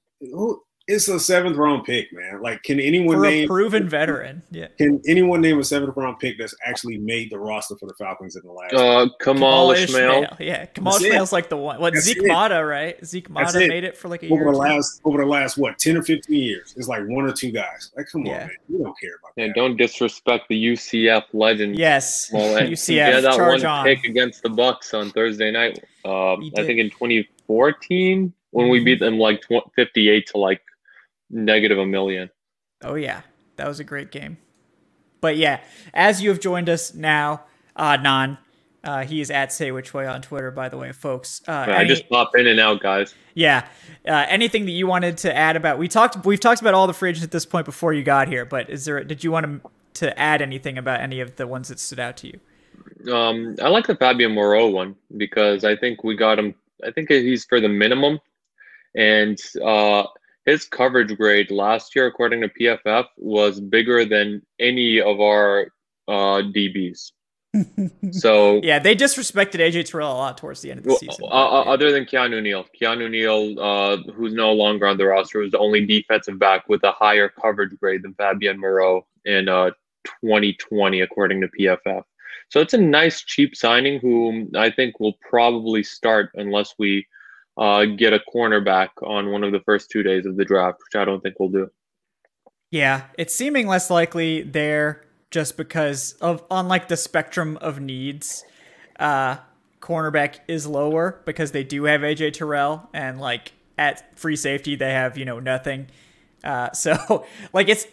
C: It's a seventh round pick, man. Like, can anyone
B: for
C: name
B: a proven veteran? Yeah.
C: Can anyone name a seventh round pick that's actually made the roster for the Falcons in the last?
H: Uh, Kemal, Ishmael.
B: Ishmael. Yeah, Kemal Ishmael's like the one. What that's Zeke it. Motta, right? Zeke Motta made it for like a
C: over
B: year.
C: the last over the last what ten or fifteen years. It's like one or two guys. Like, come yeah. on, man. We don't care about
H: yeah,
C: that.
H: don't disrespect the UCF legend.
B: Yes,
H: UCF. Yeah, that one on. pick against the Bucks on Thursday night. Uh, I think in 2014 when mm-hmm. we beat them like 58 to like negative a million.
B: Oh yeah, that was a great game. But yeah, as you have joined us now, uh, Non, uh, he is at Say Which Way on Twitter, by the way, folks. Uh,
H: I any, just pop in and out, guys.
B: Yeah. Uh, anything that you wanted to add about? We talked. We've talked about all the free agents at this point before you got here. But is there? Did you want to to add anything about any of the ones that stood out to you?
H: Um, I like the Fabian Moreau one because I think we got him. I think he's for the minimum, and uh, his coverage grade last year, according to PFF, was bigger than any of our uh, DBs. so
B: yeah, they disrespected AJ Terrell a lot towards the end of the season.
H: Uh, uh, other than Keanu Neal, Keanu Neal, uh, who's no longer on the roster, was the only defensive back with a higher coverage grade than Fabian Moreau in 2020, uh, according to PFF. So it's a nice, cheap signing who I think will probably start unless we uh, get a cornerback on one of the first two days of the draft, which I don't think we'll do.
B: Yeah, it's seeming less likely there just because of on like the spectrum of needs. Uh, cornerback is lower because they do have AJ Terrell and like at free safety they have you know nothing. Uh, so like it's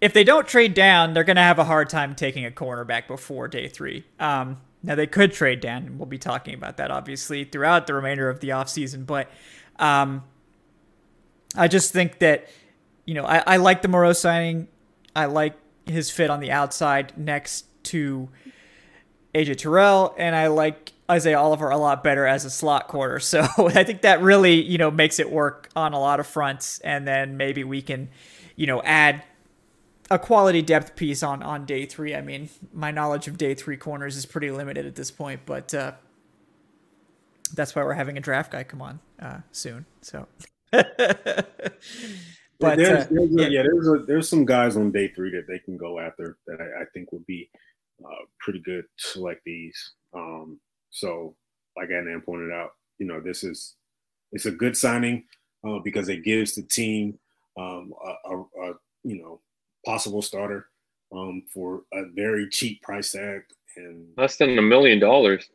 B: if they don't trade down, they're gonna have a hard time taking a cornerback before day three. Um, now they could trade Dan. we'll be talking about that obviously throughout the remainder of the offseason. But um, I just think that you know I, I like the Moreau signing. I like his fit on the outside next to AJ Terrell, and I like Isaiah Oliver a lot better as a slot quarter. So I think that really you know makes it work on a lot of fronts, and then maybe we can you know add a quality depth piece on on day three. I mean, my knowledge of day three corners is pretty limited at this point, but uh, that's why we're having a draft guy come on uh, soon. So, but
C: there's, uh, there's yeah. A, yeah, there's a, there's some guys on day three that they can go after that I, I think would be uh, pretty good to select these. Um, so, like Adnan pointed out, you know, this is it's a good signing uh, because it gives the team um, a, a, a you know possible starter um, for a very cheap price tag and
H: less than a million dollars.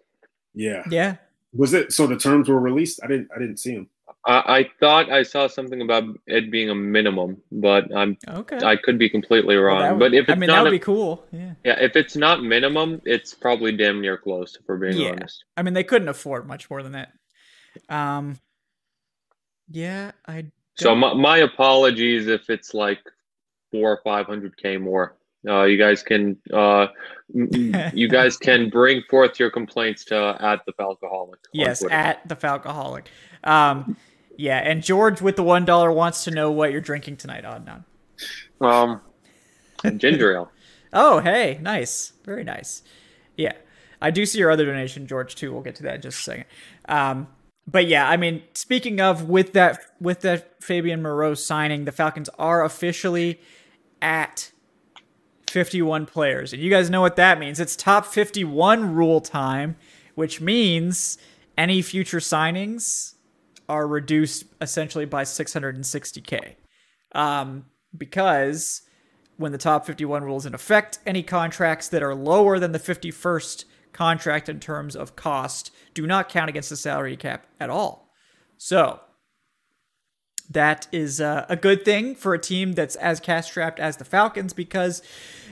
C: Yeah.
B: Yeah.
C: Was it so the terms were released? I didn't I didn't see them.
H: I, I thought I saw something about it being a minimum, but I'm okay. I could be completely wrong.
B: Well,
H: would, but if it's
B: I mean
H: not
B: that would
H: a,
B: be cool. Yeah.
H: Yeah, if it's not minimum, it's probably damn near close. If we're being
B: yeah.
H: honest.
B: I mean, they couldn't afford much more than that. Um, Yeah, I.
H: So
B: don't-
H: my, my apologies if it's like four or five hundred k more. Uh, you guys can uh, you guys can bring forth your complaints to at the Falcoholic.
B: Yes,
H: Twitter.
B: at the Falcoholic. Um, yeah, and George with the one dollar wants to know what you're drinking tonight, Adnan.
H: um ginger ale.
B: Oh, hey, nice, very nice. Yeah, I do see your other donation, George. Too. We'll get to that in just a second. Um, but yeah, I mean, speaking of with that with that Fabian Moreau signing, the Falcons are officially at 51 players, and you guys know what that means. It's top 51 rule time, which means any future signings are reduced essentially by 660k. Um, because when the top 51 rules in effect, any contracts that are lower than the 51st contract in terms of cost do not count against the salary cap at all. So that is uh, a good thing for a team that's as cash strapped as the Falcons because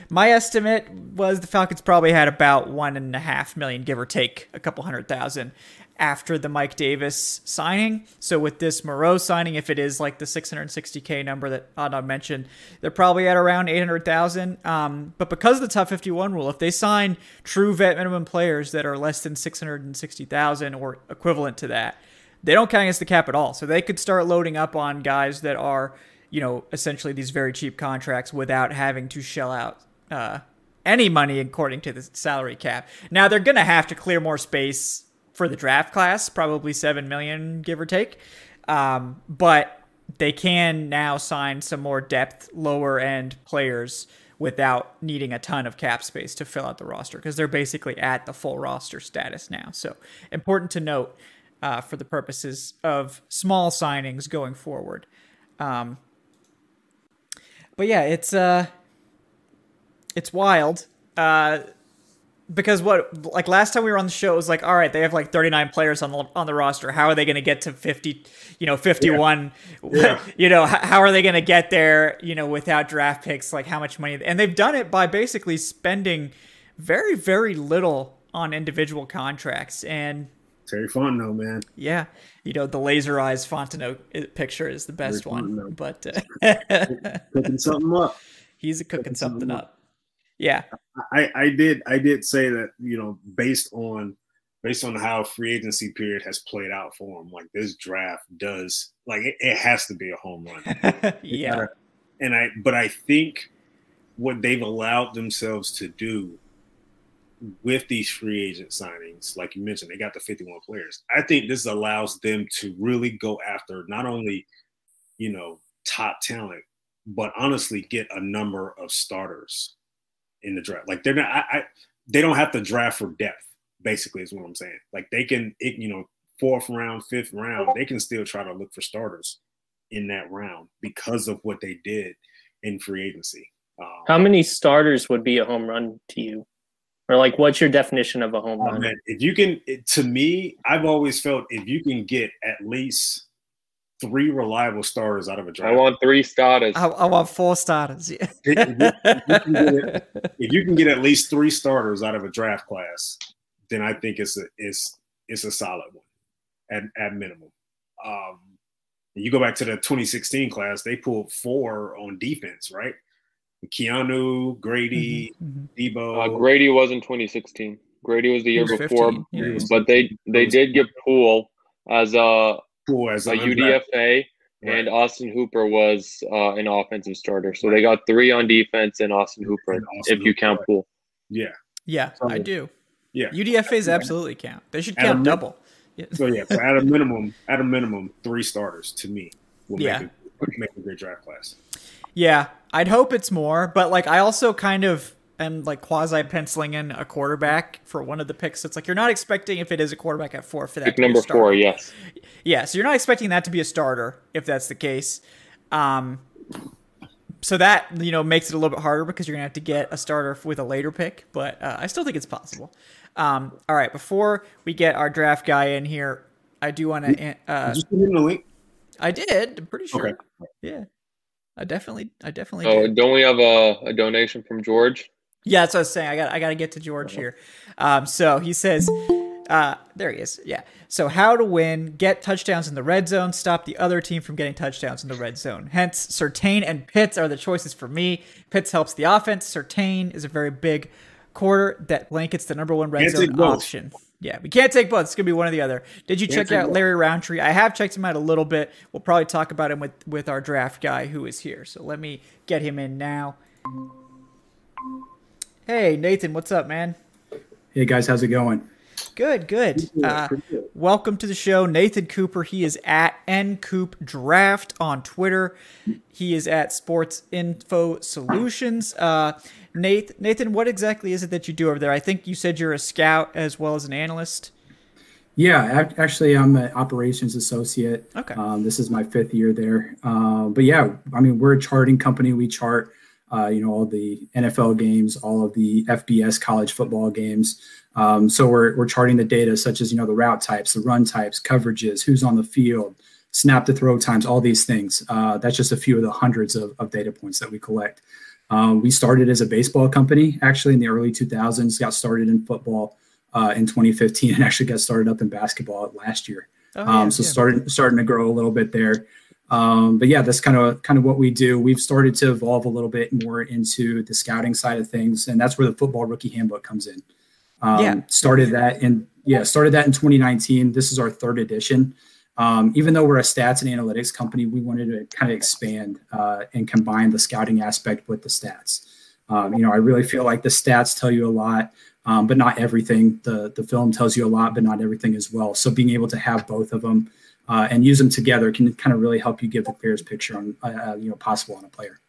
B: my estimate was the Falcons probably had about one and a half million, give or take a couple hundred thousand after the Mike Davis signing. So with this Moreau signing, if it is like the 660k number that Adnan mentioned, they're probably at around 800,000. Um, but because of the top 51 rule, if they sign true vet minimum players that are less than 660,000 or equivalent to that, they don't count against the cap at all. So they could start loading up on guys that are, you know, essentially these very cheap contracts without having to shell out uh, any money according to the salary cap. Now they're going to have to clear more space for the draft class, probably seven million, give or take. Um, but they can now sign some more depth, lower end players without needing a ton of cap space to fill out the roster because they're basically at the full roster status now. So important to note uh, for the purposes of small signings going forward. Um, but yeah, it's uh, it's wild. Uh, because what like last time we were on the show it was like all right they have like 39 players on the on the roster how are they going to get to 50 you know 51
C: Yeah.
B: you know how are they going to get there you know without draft picks like how much money and they've done it by basically spending very very little on individual contracts and
C: Terry Fontenot, man.
B: yeah you know the laser eyes Fontenot picture is the best
C: Very
B: one
C: Fontenot.
B: but uh,
C: Cooking something up.
B: he's cooking
C: Cooking
B: something
C: something
B: up yeah
C: I, I did I did say that you know based on based on how free agency period has played out for him, like this draft does like it, it has to be a home run.
B: yeah
C: and I but I think what they've allowed themselves to do with these free agent signings, like you mentioned, they got the 51 players. I think this allows them to really go after not only, you know, top talent, but honestly get a number of starters in the draft. Like they're not, I, I they don't have to draft for depth. Basically, is what I'm saying. Like they can, it, you know, fourth round, fifth round, they can still try to look for starters in that round because of what they did in free agency. Um,
D: How many starters would be a home run to you? Or like, what's your definition of a home
C: Oh,
D: run?
C: man, if you can, it, to me, I've always felt if you can get at least three reliable starters out of a draft, I
H: want three starters.
B: I, I want four starters yeah
C: if, if you can get if you can get at least three starters out of a draft class, then I think it's a it's it's a solid one at at minimum. Um, you go back to the 2016 class; they pulled four on defense, right? Keanu, Grady,
B: Mhm,
C: Debo.
H: Uh, Grady was in 2016. Grady was the year
B: was
H: before,
B: 15, yeah, was-
H: but they they did get Poole as a,
C: Poole as
H: a
C: an undrafted-
H: UDFA, and Austin Hooper was uh, an offensive starter. So they got three on defense and Austin Hooper,
C: And Austin
H: if you count
C: right.
H: Poole.
C: Yeah,
B: Yeah,
C: So-
B: I do.
C: yeah.
B: UDFA's absolutely count. They should
C: At a
B: count
C: min-
B: double. Yeah.
C: So yeah, so at a minimum, at a minimum, three starters to me will
B: Yeah.
C: make, a, make a great draft class.
B: Yeah, I'd hope it's more, but like I also kind of am like quasi penciling in a quarterback for one of the picks. It's like you're not expecting if it is a quarterback at four for that.
H: Pick
B: to be a
H: number four, yes.
B: Yeah, so you're not expecting that to be a starter if that's the case. Um, so that you know makes it a little bit harder because you're gonna have to get a starter with a later pick, but uh, I still think it's possible. Um, all right, before we get our draft guy in here, I do want to. Uh,
C: Did you put in the link?
B: I did. I'm pretty sure.
C: Okay.
B: Yeah, I definitely, I definitely.
H: So
B: did.
H: don't we have a, a donation from George?
B: Yeah, that's what I was saying. I got I got to get to George here. Um, so he says, Uh, there he is. Yeah. So how to win, get touchdowns in the red zone, stop the other team from getting touchdowns in the red zone. Hence, Surtain and Pitts are the choices for me. Pitts helps the offense. Surtain is a very big quarter that blankets the number one red
C: Can't
B: zone
C: take both.
B: option. Yeah, we can't take both. It's gonna be one or the other. Did you
C: Can't
B: check out
C: both.
B: Larry Rountree? I have checked him out a little bit. We'll probably talk about him with with our draft guy who is here. So let me get him in now. Hey Nathan, what's up, man?
I: Hey guys, how's it going?
B: Good, good. Uh, welcome to the show, Nathan Cooper. He is at ncoop draft on Twitter. He is at Sports Info Solutions. Uh, Nathan, Nathan, what exactly is it that you do over there? I think you said you're a scout as well as an analyst.
I: Yeah, actually, I'm an operations associate.
B: Okay.
I: Um, this is my fifth year there. Uh, but yeah, I mean, we're a charting company. We chart, uh, you know, all the NFL games, all of the FBS college football games. Um, so we're we're charting the data such as you know the route types, the run types, coverages, who's on the field, snap to throw times, all these things. Uh, that's just a few of the hundreds of, of data points that we collect. Um, we started as a baseball company actually in the early 2000s. Got started in football uh, in 2015 and actually got started up in basketball last year.
B: Oh,
I: um,
B: yeah,
I: so
B: yeah.
I: starting starting to grow a little bit there. Um, but yeah, that's kind of kind of what we do. We've started to evolve a little bit more into the scouting side of things, and that's where the football rookie handbook comes in. Um,
B: Yeah.
I: Started that in yeah, started that in 2019. This is our third edition. Um, even though we're a stats and analytics company, we wanted to kind of expand uh, and combine the scouting aspect with the stats. Um, you know, I really feel like the stats tell you a lot, um, but not everything. The the film tells you a lot, but not everything as well. So being able to have both of them uh, and use them together can kind of really help you give the clearest picture on uh, uh, you know possible on a player.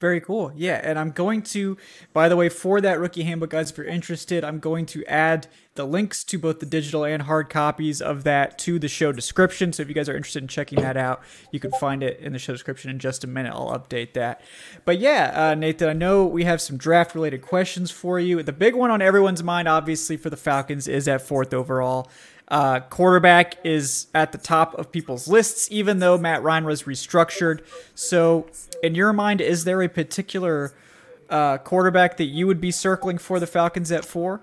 B: Very cool. Yeah, and I'm going to, by the way, for that rookie handbook, guys, if you're interested, I'm going to add the links to both the digital and hard copies of that to the show description. So if you guys are interested in checking that out, you can find it in the show description in just a minute. I'll update that. But yeah, uh, Nathan, I know we have some draft related questions for you. The big one on everyone's mind, obviously, for the Falcons is at fourth overall. Uh, quarterback is at the top of people's lists, even though Matt Ryan was restructured. So, in your mind, is there a particular uh, quarterback that you would be circling for the Falcons at four?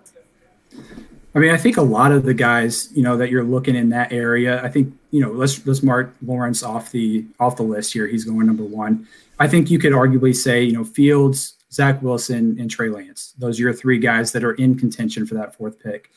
I: I mean, I think a lot of the guys, you know, that you're looking in that area, I think, you know, let's let's mark Lawrence off the off the list here. He's going number one. I think you could arguably say, you know, Fields, Zach Wilson, and Trey Lance. Those are your three guys that are in contention for that fourth pick.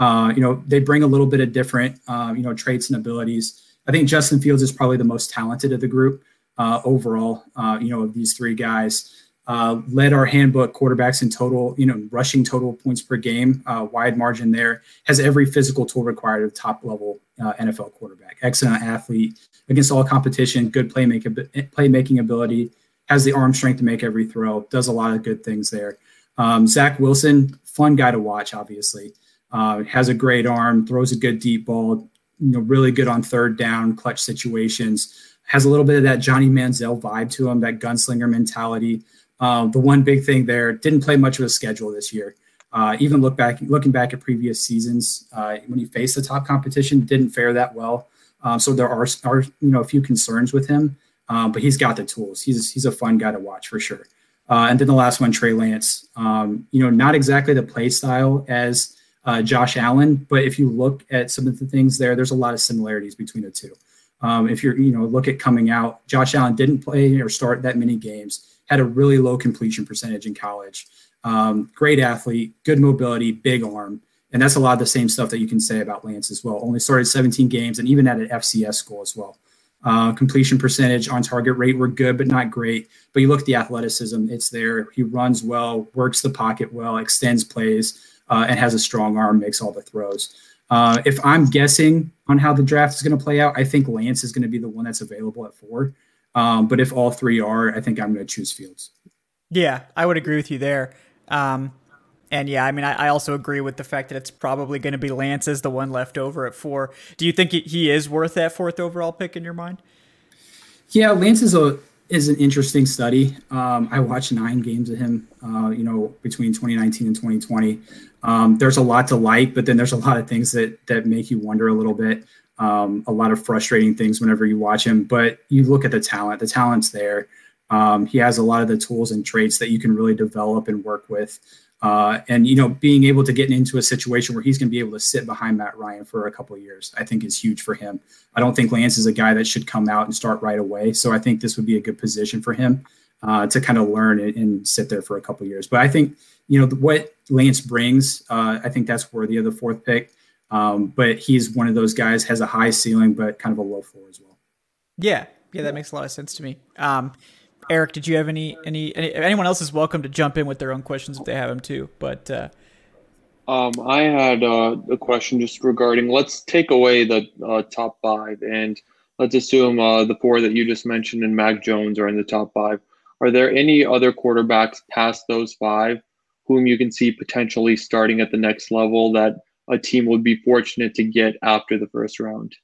I: Uh, you know, they bring a little bit of different, uh, you know, traits and abilities. I think Justin Fields is probably the most talented of the group uh, overall. Uh, you know, of these three guys, uh, led our handbook quarterbacks in total, you know, rushing total points per game, uh, wide margin there. Has every physical tool required of top level NFL quarterback. Excellent athlete against all competition. Good playmaking playmaking ability. Has the arm strength to make every throw. Does a lot of good things there. Um, Zach Wilson, fun guy to watch. Obviously, uh, has a great arm. Throws a good deep ball. You know, really good on third down, clutch situations. Has a little bit of that Johnny Manziel vibe to him, that gunslinger mentality. Um, the one big thing there didn't play much of a schedule this year. Uh, even look back, looking back at previous seasons, uh, when he faced the top competition, didn't fare that well. Um, so there are, are you know a few concerns with him, um, but he's got the tools. He's he's a fun guy to watch for sure. Uh, and then the last one, Trey Lance. Um, you know, not exactly the play style as uh, Josh Allen, but if you look at some of the things there, there's a lot of similarities between the two. Um, if you're, you know, look at coming out, Josh Allen didn't play or start that many games, had a really low completion percentage in college. Um, great athlete, good mobility, big arm. And that's a lot of the same stuff that you can say about Lance as well. Only started 17 games and even at an FCS school as well. Uh, completion percentage on target rate were good, but not great. But you look at the athleticism, it's there. He runs well, works the pocket well, extends plays, uh, and has a strong arm, makes all the throws. Uh, if I'm guessing on how the draft is going to play out, I think Lance is going to be the one that's available at four. Um, but if all three are, I think I'm going to choose Fields.
B: Yeah, I would agree with you there. Um, and yeah, I mean, I, I also agree with the fact that it's probably going to be Lance as the one left over at four. Do you think he- he is worth that fourth overall pick in your mind?
I: Yeah, Lance is a is an interesting study. Um, I watched nine games of him, uh, you know, between 2019 and 2020. Um, there's a lot to like, but then there's a lot of things that that make you wonder a little bit. Um, a lot of frustrating things whenever you watch him, but you look at the talent. The talent's there. Um, he has a lot of the tools and traits that you can really develop and work with. Uh, and you know, being able to get into a situation where he's going to be able to sit behind Matt Ryan for a couple years, I think is huge for him. I don't think Lance is a guy that should come out and start right away. So I think this would be a good position for him uh, to kind of learn and, and, sit there for a couple of years. But I think you know what Lance brings, uh, I think that's worthy of the fourth pick. Um, but he's one of those guys has a high ceiling but kind of a low floor as well.
B: Yeah, yeah, that makes a lot of sense to me. Um, Eric, did you have any, any, any anyone else is welcome to jump in with their own questions if they have them too. But uh,
H: um, I had uh, a question just regarding. Let's take away the uh, top five and let's assume uh, the four that you just mentioned and Mac Jones are in the top five. Are there any other quarterbacks past those five whom you can see potentially starting at the next level that a team would be fortunate to get after the first round?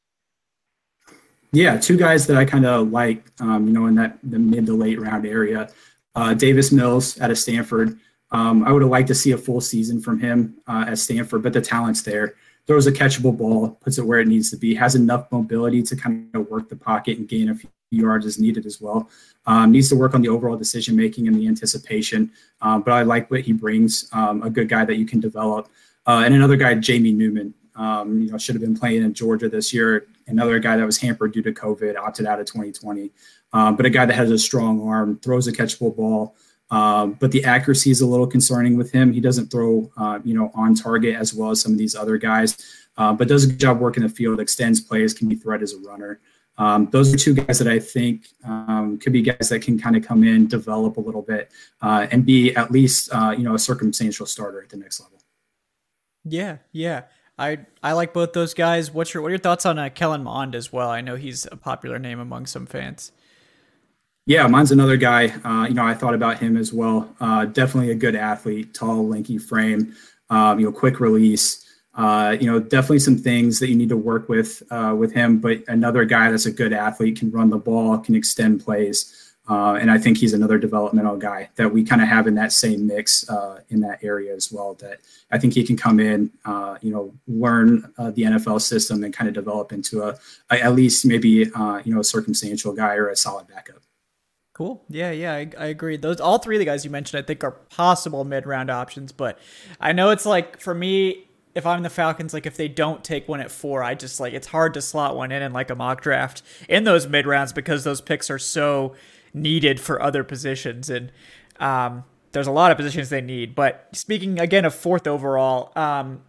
I: Yeah, two guys that I kind of like, um, you know, in that the mid to late round area. Uh, Davis Mills out of Stanford. Um, I would have liked to see a full season from him uh, at Stanford, but the talent's there. Throws a catchable ball, puts it where it needs to be, has enough mobility to kind of work the pocket and gain a few yards as needed as well. Um, needs to work on the overall decision making and the anticipation, um, but I like what he brings. Um, a good guy that you can develop. Uh, and another guy, Jamie Newman, um, you know, should have been playing in Georgia this year. Another guy that was hampered due to COVID, opted out of 2020. Um, but a guy that has a strong arm, throws a catchable ball. Um, but the accuracy is a little concerning with him. He doesn't throw, uh, you know, on target as well as some of these other guys, uh, but does a good job working the field, extends plays, can be threat as a runner. Um, those are two guys that I think um, could be guys that can kind of come in, develop a little bit, uh, and be at least, uh, you know, a circumstantial starter at the next level.
B: Yeah, yeah. I I like both those guys. What's your what are your thoughts on uh, Kellen Mond as well? I know he's a popular name among some fans.
I: Yeah, mine's another guy. Uh, you know, I thought about him as well. Uh, definitely a good athlete, tall, lanky frame. Um, you know, quick release. Uh, you know, definitely some things that you need to work with uh, with him. But another guy that's a good athlete, can run the ball, can extend plays. Uh, and I think he's another developmental guy that we kind of have in that same mix uh, in that area as well. That I think he can come in, uh, you know, learn uh, the NFL system and kind of develop into a, a at least maybe you know a circumstantial guy or a solid backup.
B: Cool. Yeah, yeah, I, I agree. Those all three of the guys you mentioned, I think, are possible mid round options. But I know it's like for me, if I'm the Falcons, like if they don't take one at four, I just like it's hard to slot one in in like a mock draft in those mid rounds because those picks are so needed for other positions. And um, there's a lot of positions they need. But speaking again of fourth overall, um,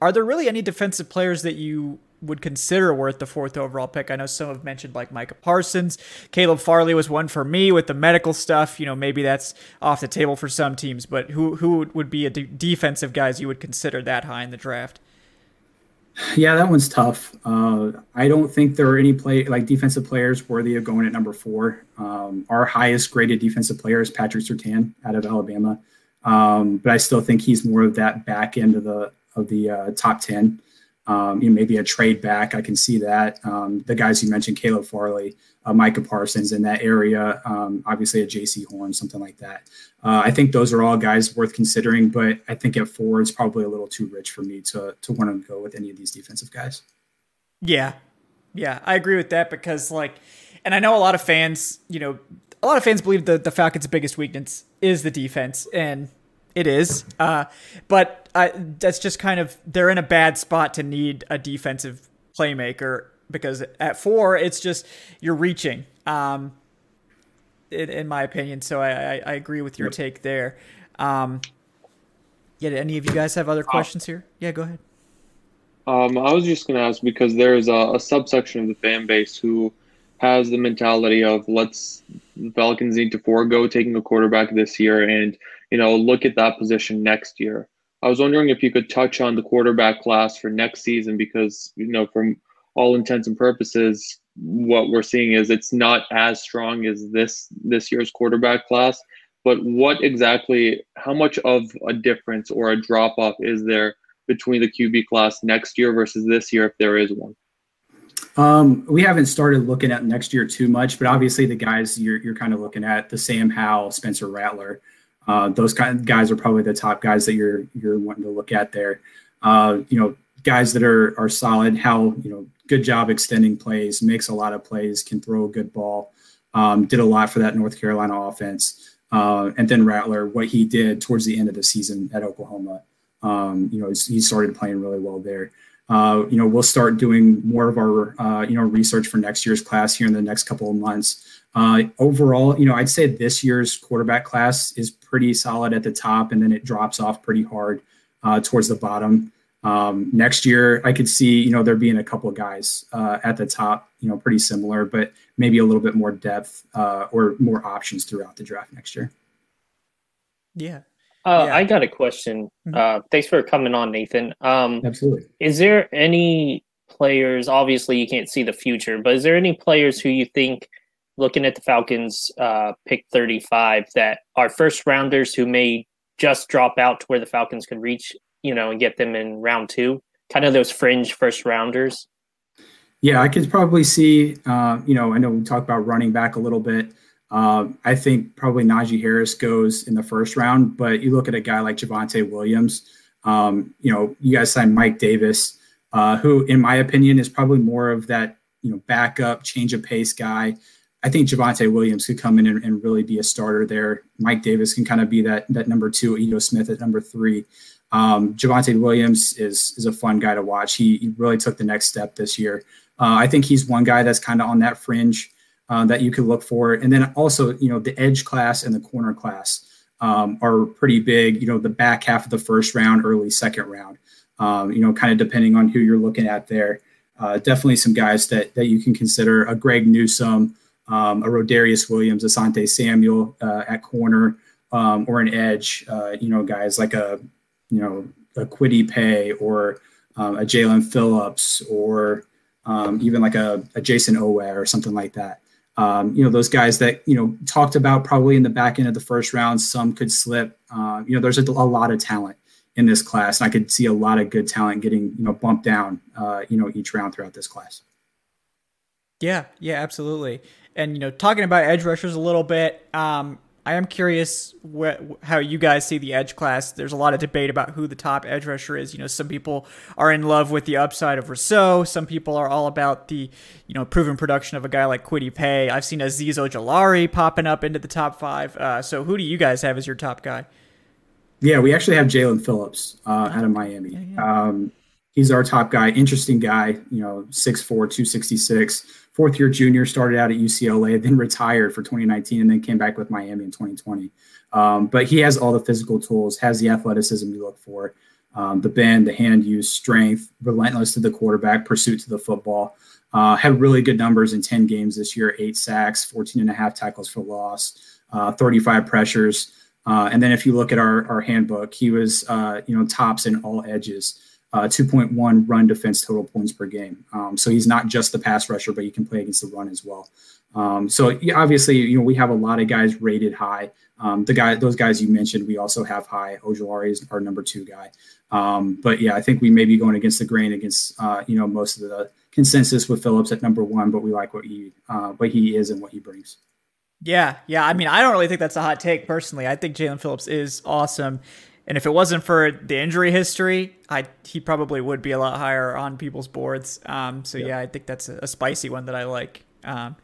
B: are there really any defensive players that you would consider worth the fourth overall pick? I know some have mentioned like Micah Parsons. Caleb Farley was one for me with the medical stuff. You know, maybe that's off the table for some teams, but who who would be a de- defensive guys you would consider that high in the draft?
I: Yeah, that one's tough. Uh, I don't think there are any play like defensive players worthy of going at number four. Um, our highest graded defensive player is Patrick Surtain out of Alabama, um, but I still think he's more of that back end of the of the uh, top ten. Um, you know, maybe a trade back. I can see that. Um, the guys you mentioned, Caleb Farley, uh, Micah Parsons in that area, um, obviously a Jaycee Horn, something like that. Uh, I think those are all guys worth considering, but I think at four, it's probably a little too rich for me to to want to go with any of these defensive guys.
B: Yeah, yeah, I agree with that because like, and I know a lot of fans, you know, a lot of fans believe that the Falcons' biggest weakness is the defense, and it is. Uh, but I, that's just kind of they're in a bad spot to need a defensive playmaker because at four, it's just you're reaching. Um, in, in my opinion. So I, I, I agree with your yep. take there. Um, yeah, any of you guys have other uh, questions here? Yeah, go ahead.
H: Um, I was just going to ask because there's a, a, subsection of the fan base who has the mentality of let's the Falcons need to forego taking a quarterback this year and you know look at that position next year. I was wondering if you could touch on the quarterback class for next season because you know from all intents and purposes what we're seeing is it's not as strong as this this year's quarterback class. But what exactly how much of a difference or a drop off is there between the QB class next year versus this year if there is one?
I: Um, we haven't started looking at next year too much, but obviously the guys you're, you're kind of looking at the Sam Howell, Spencer Rattler, uh, those kind of guys are probably the top guys that you're you're wanting to look at there. Uh, you know, guys that are are solid. How you know good job extending plays, makes a lot of plays, can throw a good ball. Um, did a lot for that North Carolina offense. uh, and then Rattler, what he did towards the end of the season at Oklahoma. Um, you know, he started playing really well there. Uh, you know, we'll start doing more of our, uh, you know, research for next year's class here in the next couple of months. Uh, overall, you know, I'd say this year's quarterback class is pretty solid at the top, and then it drops off pretty hard uh, towards the bottom. Um, next year, I could see, you know, there being a couple of guys uh, at the top, you know, pretty similar, but maybe a little bit more depth uh, or more options throughout the draft next year.
B: Yeah.
D: Uh,
B: Yeah.
D: I got a question.
B: Mhm.
D: Uh, thanks for coming on, Nathan. Um,
I: Absolutely.
D: is there any players? Obviously, you can't see the future, but is there any players who you think, looking at the Falcons uh, pick 35, that are first rounders who may just drop out to where the Falcons could reach, you know, and get them in round two? Kind of those fringe first rounders.
I: Yeah, I could probably see. Uh, you know, I know we talked about running back a little bit. Uh, I think probably Najee Harris goes in the first round, but you look at a guy like Javonte Williams. Um, you know, you guys signed Mike Davis, uh, who, in my opinion, is probably more of that you know backup, change of pace guy. I think Javonte Williams could come in and, and really be a starter there. Mike Davis can kind of be that that number two, Ito Smith at number three. Um, Javonte Williams is is a fun guy to watch. He, he really took the next step this year. Uh, I think he's one guy that's kind of on that fringe uh, that you could look for. And then also, you know, the edge class and the corner class um, are pretty big. You know, the back half of the first round, early second round. Um, you know, kind of depending on who you're looking at there. Uh, definitely some guys that that you can consider. A Greg Newsome, um, a Rodarius Williams, a Asante Samuel uh, at corner, um, or an edge. Uh, you know, guys like a you know a Kwity Paye or um, a Jaelan Phillips or um, even like a, a Jayson Oweh or something like that. Um, you know, those guys that, you know, talked about probably in the back end of the first round, some could slip. Uh, you know, there's a, a, lot of talent in this class. And I could see a lot of good talent getting, you know, bumped down, uh, you know, each round throughout this class.
B: Yeah, yeah, absolutely. And you know, talking about edge rushers a little bit, um, I am curious wh- how you guys see the edge class. There's a lot of debate about who the top edge rusher is. You know, some people are in love with the upside of Rousseau. Some people are all about the, you know, proven production of a guy like Kwity Paye. I've seen Azeez Ojulari popping up into the top five. Uh, so who do you guys have as your top guy?
I: Yeah, we actually have Jaelan Phillips uh, out of Miami. Yeah, yeah. Um, he's our top guy. Interesting guy. You know, 6'4", 266 fourth year junior, started out at UCLA, then retired for 2019, and then came back with Miami in 2020. Um, but he has all the physical tools, has the athleticism you look for, um, the bend, the hand use, strength, relentless to the quarterback, pursuit to the football. Uh, had really good numbers in 10 games this year, eight sacks, 14 and a half tackles for loss, uh, 35 pressures. Uh, and then if you look at our, our handbook, he was, uh, you know, tops in all edges uh, 2.1 run defense total points per game. Um, so he's not just the pass rusher, but he can play against the run as well. Um, so obviously, you know, we have a lot of guys rated high. Um, the guy, those guys you mentioned, we also have high. Ojulari is our number two guy. Um, but yeah, I think we may be going against the grain against, uh, you know, most of the consensus with Phillips at number one, but we like what he, uh, what he is and what he brings.
B: Yeah, yeah. I mean, I don't really think that's a hot take personally. I think Jaelan Phillips is awesome. And if it wasn't for the injury history, I he probably would be a lot higher on people's boards. Um, so yeah. yeah. I think that's a, a, spicy one that I like. Um,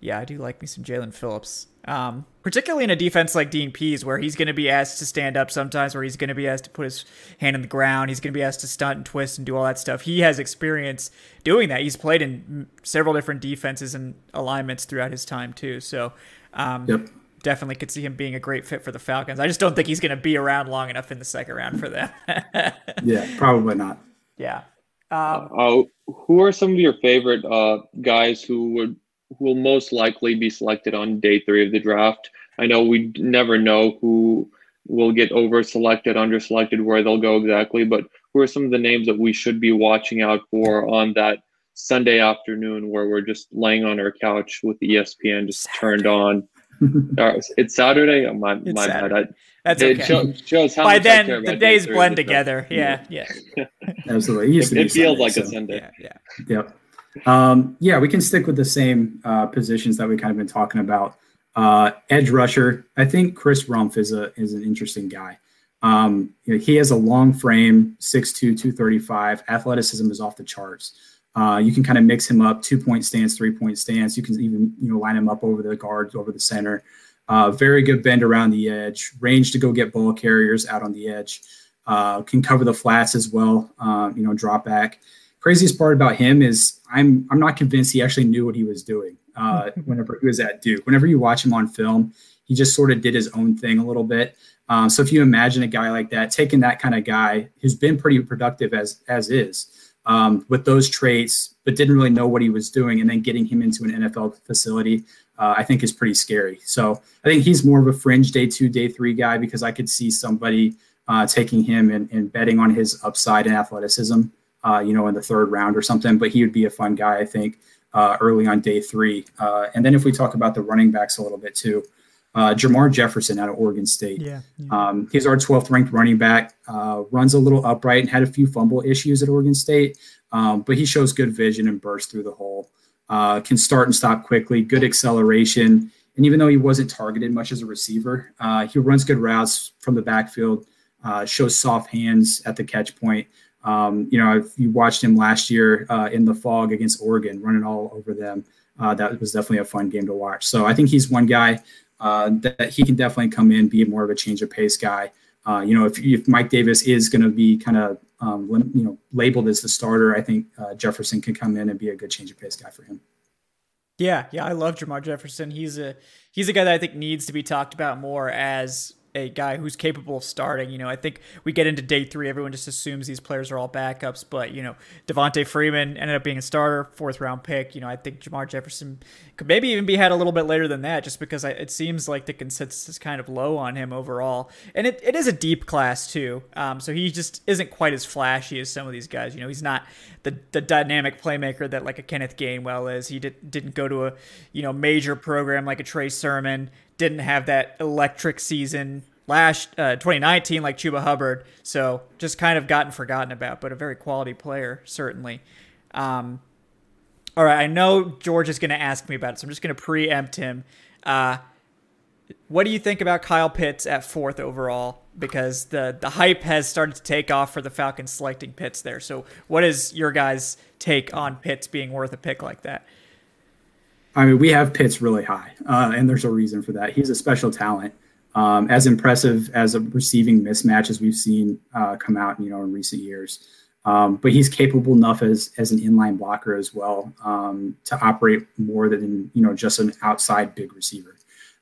B: yeah, I do like me some Jaelan Phillips, um, particularly in a defense like Dean Pees, where he's going to be asked to stand up sometimes, where he's going to be asked to put his hand in the ground, he's going to be asked to stunt and twist and do all that stuff. He has experience doing that. He's played in several different defenses and alignments throughout his time too. So. Um,
I: yep
B: definitely could see him being a great fit for the Falcons. I just don't think he's going to be around long enough in the second round for them.
I: yeah, probably not.
B: Yeah. Um,
H: uh, who are some of your favorite uh, guys who would who will most likely be selected on day three of the draft? I know we never know who will get over selected, under selected, where they'll go exactly, but who are some of the names that we should be watching out for on that Sunday afternoon where we're just laying on our couch with the ESPN just Saturday. turned on? it's Saturday. Oh, my
B: it's
H: my
B: Saturday.
H: bad.
B: That's okay.
H: Shows, shows
B: By then, the days blend together. Yeah, yeah.
I: yeah. Absolutely. It,
H: it, it feels
I: Sunday,
H: like
I: so.
H: a Sunday.
B: Yeah, yeah.
I: Yep. Um, yeah, we can stick with the same uh, positions that we kind of been talking about. Uh, edge rusher. I think Chris Rumph is a is an interesting guy. Um, you know, he has a long frame, 6'2", 235. Athleticism is off the charts. Uh, you can kind of mix him up, two point stance, three point stance. You can even you know line him up over the guards, over the center. Uh, very good bend around the edge, range to go get ball carriers out on the edge. Uh, can cover the flats as well. Um, you know, drop back. Craziest part about him is I'm I'm not convinced he actually knew what he was doing uh, whenever he was at Duke. Whenever you watch him on film, he just sort of did his own thing a little bit. Um, so if you imagine a guy like that, taking that kind of guy who's been pretty productive as as is, um, with those traits, but didn't really know what he was doing, and then getting him into an NFL facility, uh, I think is pretty scary. So I think he's more of a fringe day two, day three guy because I could see somebody uh, taking him and, and, betting on his upside and athleticism, uh, you know, in the third round or something. But he would be a fun guy, I think, uh, early on day three. Uh, and then if we talk about the running backs a little bit too, uh, Jermar Jefferson out of Oregon State.
B: Yeah, yeah.
I: Um, he's our 12th ranked running back. Uh, runs a little upright and had a few fumble issues at Oregon State, um, but he shows good vision and burst through the hole. Uh, can start and stop quickly, good acceleration. And even though he wasn't targeted much as a receiver, uh, he runs good routes from the backfield, uh, shows soft hands at the catch point. Um, you know, if you watched him last year uh, in the fog against Oregon, running all over them, that was definitely a fun game to watch. So I think he's one guy uh, that he can definitely come in, be more of a change of pace guy. Uh, you know, if, if Mike Davis is going to be kind of um, you know labeled as the starter, I think uh, Jefferson can come in and be a good change of pace guy for him.
B: Yeah, yeah, I love Jermar Jefferson. He's a he's a guy that I think needs to be talked about more as a guy who's capable of starting. You know, I think we get into day three, everyone just assumes these players are all backups, but you know, Devonta Freeman ended up being a starter, fourth round pick. You know, I think Jermar Jefferson could maybe even be had a little bit later than that, just because I, it seems like the consensus is kind of low on him overall, and it, it is a deep class too. Um, so he just isn't quite as flashy as some of these guys. You know, he's not the the dynamic playmaker that like a Kenneth Gainwell is. He did, didn't go to a you know major program like a Trey Sermon didn't have that electric season last uh, 2019 like Chuba Hubbard. So just kind of gotten forgotten about, but a very quality player certainly. Um, all right, I know George is going to ask me about it, so I'm just going to preempt him. Uh, what do you think about Kyle Pitts at fourth overall? Because the the hype has started to take off for the Falcons selecting Pitts there. So, what is your guys' take on Pitts being worth a pick like that?
I: I mean, we have Pitts really high, uh, and there's a reason for that. He's a special talent. Um, as impressive as a receiving mismatch as we've seen uh, come out, you know, in recent years. Um, but he's capable enough as as an inline blocker as well um, to operate more than you know just an outside big receiver.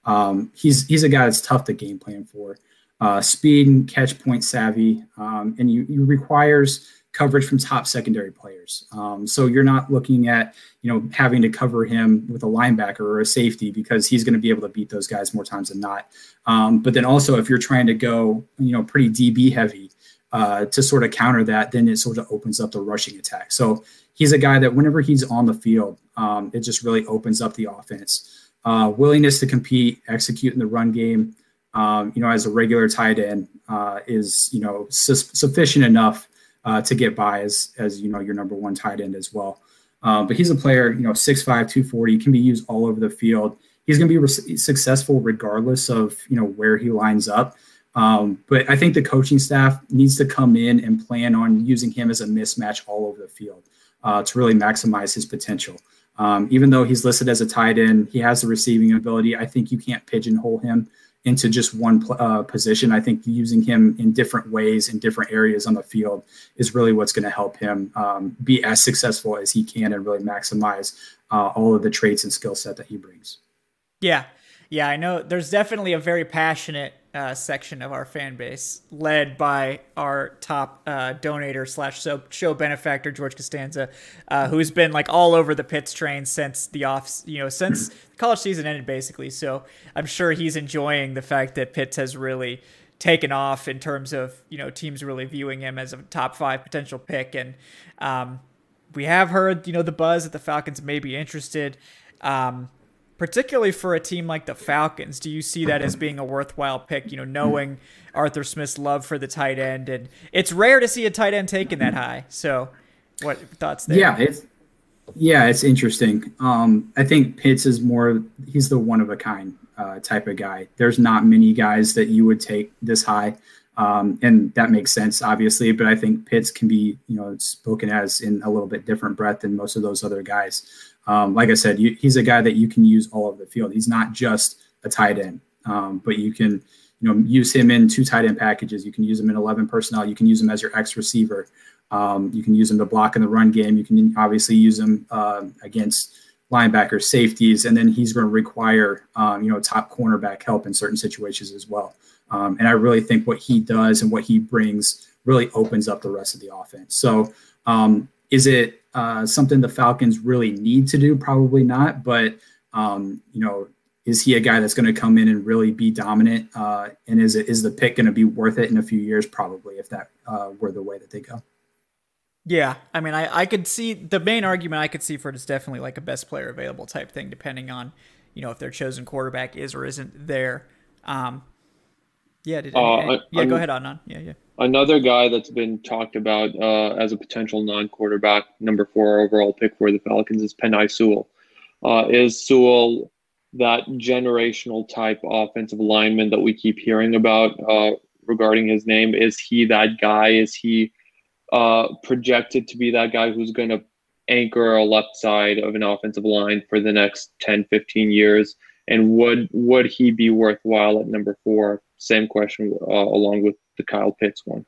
I: Um, he's he's a guy that's tough to game plan for. Uh, speed and catch point savvy, um, and he, he requires coverage from top secondary players. Um, so you're not looking at you know having to cover him with a linebacker or a safety because he's going to be able to beat those guys more times than not. Um, but then also if you're trying to go you know pretty DB heavy uh, to sort of counter that, then it sort of opens up the rushing attack. So he's a guy that whenever he's on the field, um, it just really opens up the offense. Uh, willingness to compete, execute in the run game. Um, you know, as a regular tight end, uh, is you know su- sufficient enough uh, to get by as as you know your number one tight end as well. Um, but he's a player, you know, 6'5", 240, can be used all over the field. He's going to be re- successful regardless of you know where he lines up. Um, but I think the coaching staff needs to come in and plan on using him as a mismatch all over the field uh, to really maximize his potential. Um, even though he's listed as a tight end, he has the receiving ability. I think you can't pigeonhole him into just one uh, position. I think using him in different ways in different areas on the field is really what's going to help him um, be as successful as he can and really maximize uh, all of the traits and skill set that he brings.
B: Yeah. Yeah, I know there's definitely a very passionate uh, section of our fan base, led by our top uh, donator slash show benefactor George Costanza, uh, who's been like all over the Pitts train since the off, you know, since college season ended, basically. So I'm sure he's enjoying the fact that Pitts has really taken off in terms of you know teams really viewing him as a top five potential pick, and um, we have heard you know the buzz that the Falcons may be interested. Um, particularly for a team like the Falcons. Do you see that as being a worthwhile pick? You know, knowing Arthur Smith's love for the tight end, and it's rare to see a tight end taken that high. So, what thoughts there?
I: Yeah, it's yeah, it's interesting. Um, I think Pitts is more he's the one of a kind uh, type of guy. There's not many guys that you would take this high. Um, and that makes sense, obviously. But I think Pitts can be, you know, spoken as in a little bit different breath than most of those other guys um, like I said, you, he's a guy that you can use all over the field. He's not just a tight end. Um, but you can, you know, use him in two tight end packages. You can use him in 11 personnel. You can use him as your X receiver. Um, you can use him to block in the run game. You can obviously use him uh, against linebackers, safeties, and then he's going to require, um, you know, top cornerback help in certain situations as well. Um, and I really think what he does and what he brings really opens up the rest of the offense. So, is it uh, something the Falcons really need to do? Probably not. But um, you know, is he a guy that's going to come in and really be dominant? Uh, and is it is the pick going to be worth it in a few years? Probably, if that uh, were the way that they go.
B: Yeah, I mean, I, I could see the main argument I could see for it is definitely like a best player available type thing, depending on, you know, if their chosen quarterback is or isn't there. Um, yeah, did, uh, any, yeah, go ahead, on. Yeah, yeah.
H: Another guy that's been talked about uh, as a potential non-quarterback number four overall pick for the Falcons is Penei Sewell. Uh, is Sewell that generational type offensive lineman that we keep hearing about uh, regarding his name? Is he that guy? Is he uh, projected to be that guy who's going to anchor a left side of an offensive line for the next 10, 15 years? And would would he be worthwhile at number four? Same question uh, along with the Kyle Pitts one.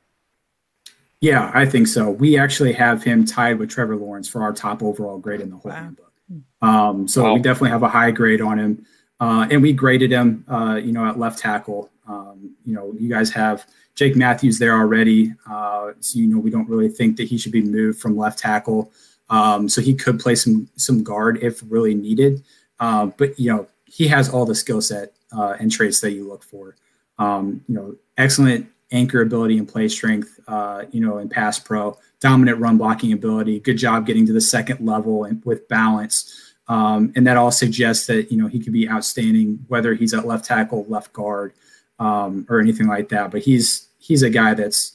I: Yeah, I think so. We actually have him tied with Trevor Lawrence for our top overall grade in the whole wow. handbook. Um, so wow. we definitely have a high grade on him. Uh, and we graded him, uh, you know, at left tackle. Um, you know, you guys have Jake Matthews there already. Uh, so, you know, we don't really think that he should be moved from left tackle. Um, so he could play some some guard if really needed. Uh, but, you know, he has all the skill set uh, and traits that you look for. Um, you know, excellent anchor ability and play strength, uh, you know, in pass pro, dominant run blocking ability, good job getting to the second level and with balance. Um, and that all suggests that, you know, he could be outstanding, whether he's at left tackle, left guard, um, or anything like that. But he's, he's a guy that's,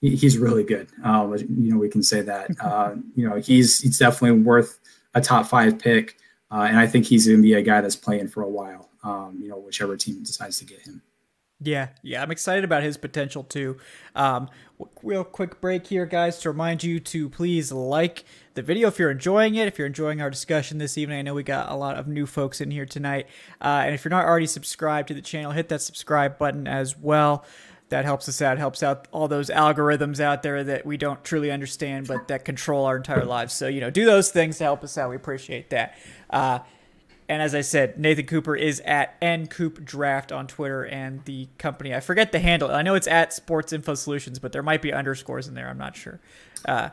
I: he's really good. Uh, you know, we can say that, uh, you know, he's, he's definitely worth a top five pick. Uh, and I think he's going to be a guy that's playing for a while, um, you know, whichever team decides to get him.
B: Yeah, yeah, I'm excited about his potential too. Um, real quick break here, guys, to remind you to please like the video if you're enjoying it. If you're enjoying our discussion this evening, I know we got a lot of new folks in here tonight. Uh, and if you're not already subscribed to the channel, hit that subscribe button as well. That helps us out, helps out all those algorithms out there that we don't truly understand, but that control our entire lives. So, you know, do those things to help us out. We appreciate that. Uh, and as I said, Nathan Cooper is at ncoop draft on Twitter and the company. I forget the handle. I know it's at Sports Info Solutions, but there might be underscores in there. I'm not sure. Uh,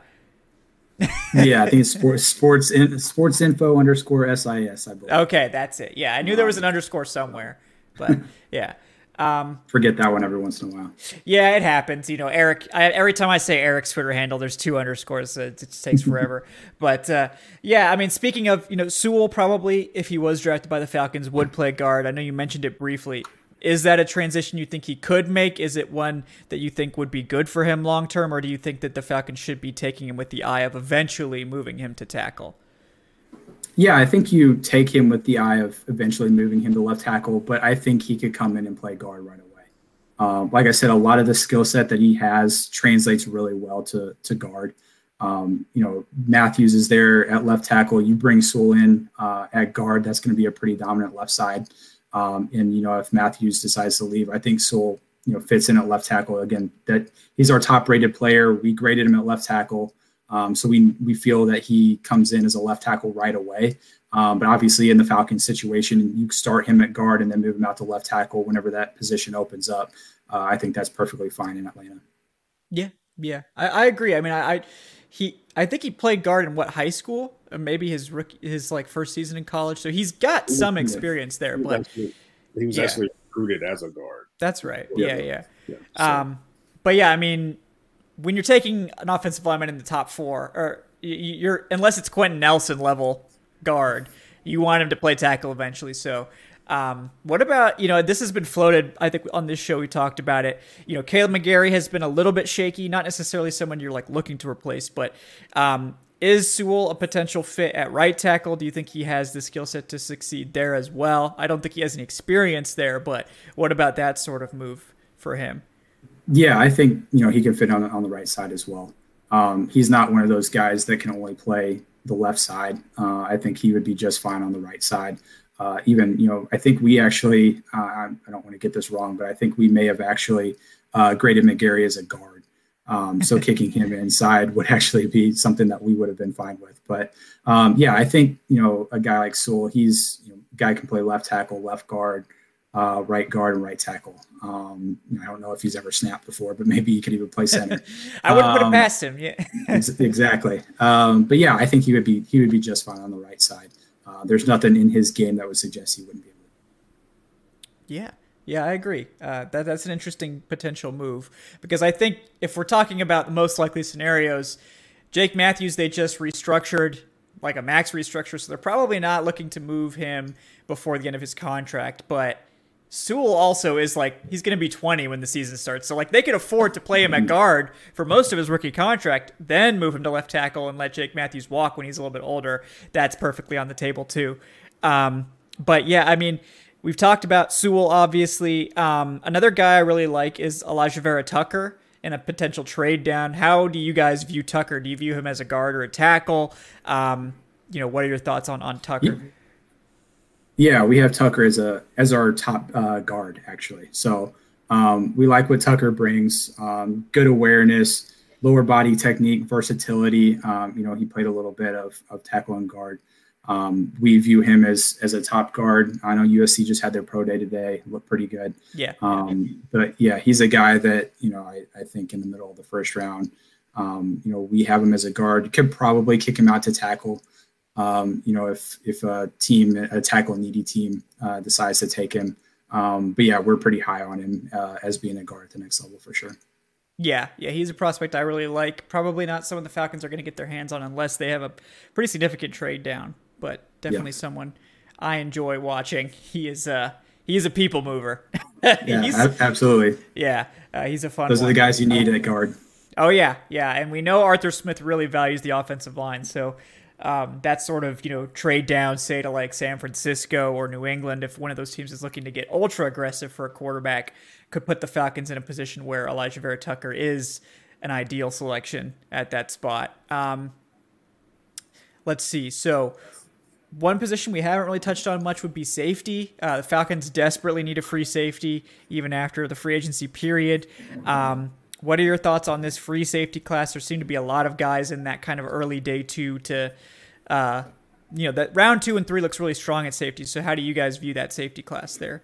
I: yeah, I think it's sports sports in, sports info underscore sis. I believe.
B: Okay, that's it. Yeah, I knew there was an underscore somewhere, but yeah. Um,
I: Forget that one every once in a while.
B: Yeah, it happens. You know, Eric. I, every time I say Eric's Twitter handle, there's two underscores. So it, it takes forever. but uh, yeah, I mean, speaking of, you know, Sewell probably, if he was drafted by the Falcons, would play guard. I know you mentioned it briefly. Is that a transition you think he could make? Is it one that you think would be good for him long term, or do you think that the Falcons should be taking him with the eye of eventually moving him to tackle?
I: Yeah, I think you take him with the eye of eventually moving him to left tackle, but I think he could come in and play guard right away. Um, like I said, a lot of the skill set that he has translates really well to to guard. Um, you know, Matthews is there at left tackle. You bring Sewell in uh, at guard. That's going to be a pretty dominant left side. Um, and you know, if Matthews decides to leave, I think Sewell you know fits in at left tackle again. That he's our top rated player. We graded him at left tackle. Um, so we we feel that he comes in as a left tackle right away. Um, but obviously, in the Falcons situation, you start him at guard and then move him out to left tackle whenever that position opens up. Uh, I think that's perfectly fine in Atlanta.
B: Yeah, yeah, I, I agree. I mean, I, I, he I think he played guard in what high school, or maybe his rookie, his like first season in college. So he's got some experience there.
C: He
B: but
C: actually, he was yeah. actually recruited as a guard.
B: That's right. Yeah, yeah. yeah. yeah so. Um, but yeah, I mean, when you're taking an offensive lineman in the top four, or you're unless it's Quenton Nelson level guard, you want him to play tackle eventually. So. Um, what about you know this has been floated? I think on this show we talked about it. You know, Kaleb McGary has been a little bit shaky, not necessarily someone you're like looking to replace, but um, is Sewell a potential fit at right tackle? Do you think he has the skill set to succeed there as well? I don't think he has any experience there, but what about that sort of move for him?
I: Yeah, I think you know he can fit on on the right side as well. Um, he's not one of those guys that can only play the left side. Uh, I think he would be just fine on the right side. uh, even you know I think we actually uh, I don't want to get this wrong, but I think we may have actually uh, graded McGary as a guard. Um, so kicking him inside would actually be something that we would have been fine with. But um, yeah, I think you know a guy like Sewell, he's you know, guy can play left tackle, left guard, uh, right guard, and right tackle. Um, I don't know if he's ever snapped before, but maybe he could even play center.
B: I wouldn't put it past him. Yeah,
I: exactly. Um, but yeah, I think he would be he would be just fine on the right side. Uh, there's nothing in his game that would suggest he wouldn't be able.
B: to. Yeah. Yeah, I agree. Uh, that that's an interesting potential move because I think if we're talking about the most likely scenarios, Jake Matthews they just restructured like a max restructure, so they're probably not looking to move him before the end of his contract. But Sewell also is like he's going to be 20 when the season starts, so like they could afford to play him at guard for most of his rookie contract, then move him to left tackle and let Jake Matthews walk when he's a little bit older. That's perfectly on the table too. Um, but yeah, I mean We've talked about Sewell, obviously. Um, another guy I really like is Alijah Vera-Tucker in a potential trade down. How do you guys view Tucker? Do you view him as a guard or a tackle? Um, you know, what are your thoughts on on Tucker?
I: Yeah, we have Tucker as a as our top uh, guard actually. So um, we like what Tucker brings. Um, good awareness, lower body technique, versatility. Um, you know, he played a little bit of of tackle and guard. Um, we view him as as a top guard. I know USC just had their pro day today, looked pretty good.
B: Yeah.
I: Um, but yeah, he's a guy that you know I, I think in the middle of the first round, um, you know, we have him as a guard. Could probably kick him out to tackle. Um, you know, if if a team, a tackle needy team, uh, decides to take him. Um, but yeah, we're pretty high on him uh, as being a guard at the next level for sure.
B: Yeah, yeah, he's a prospect I really like. Probably not someone the Falcons are going to get their hands on unless they have a pretty significant trade down but definitely yeah. someone I enjoy watching. He is uh he is a people mover.
I: yeah, absolutely.
B: Yeah, uh, he's a fun.
I: Those
B: one.
I: are the guys you need at guard.
B: Oh yeah, yeah, and we know Arthur Smith really values the offensive line, so um, that sort of you know trade down, say to like San Francisco or New England, if one of those teams is looking to get ultra aggressive for a quarterback, could put the Falcons in a position where Alijah Vera-Tucker is an ideal selection at that spot. Um, let's see. So one position we haven't really touched on much would be safety. Uh, the Falcons desperately need a free safety even after the free agency period. Um, what are your thoughts on this free safety class? There seem to be a lot of guys in that kind of early day two to, uh, you know, that round two and three looks really strong at safety. So how do you guys view that safety class there?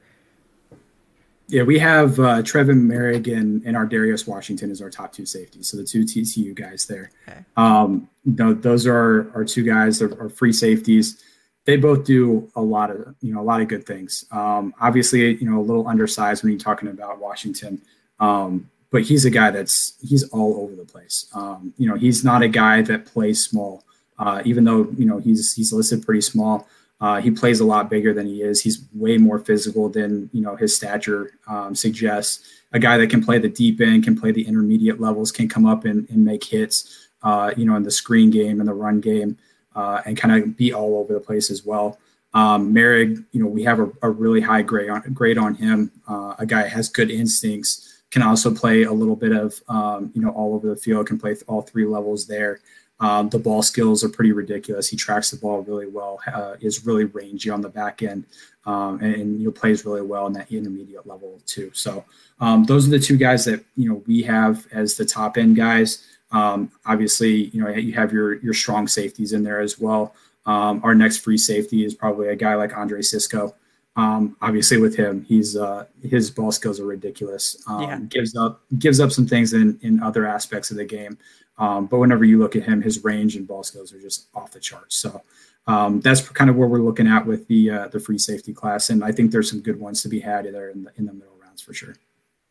I: Yeah, we have uh, Trevon Moehrig and, and Darius Washington as our top two safeties. So the two TCU guys there. Okay. Um, those are our two guys are free safeties they both do a lot of you know a lot of good things. Um, obviously, you know a little undersized when you're talking about Washington, um, but he's a guy that's he's all over the place. Um, you know, he's not a guy that plays small. Uh, even though you know he's he's listed pretty small, uh, he plays a lot bigger than he is. He's way more physical than you know his stature um, suggests. A guy that can play the deep end, can play the intermediate levels, can come up and, and make hits. Uh, you know, in the screen game and the run game uh, and kind of be all over the place as well. Um, Moehrig, you know, we have a, a really high grade on, grade on him. Uh, a guy has good instincts, can also play a little bit of, um, you know, all over the field, can play all three levels there. Um, the ball skills are pretty ridiculous. He tracks the ball really well, uh, is really rangy on the back end, um, and, and, you know plays really well in that intermediate level too. So um, those are the two guys that you know we have as the top end guys. Um, obviously, you know you have your your strong safeties in there as well. Um, our next free safety is probably a guy like Andre Cisco. Um, obviously, with him, he's uh, his ball skills are ridiculous. Um, yeah. Gives up gives up some things in in other aspects of the game, um, but whenever you look at him, his range and ball skills are just off the charts. So um, that's kind of where we're looking at with the uh, the free safety class, and I think there's some good ones to be had there in the in the middle rounds for sure.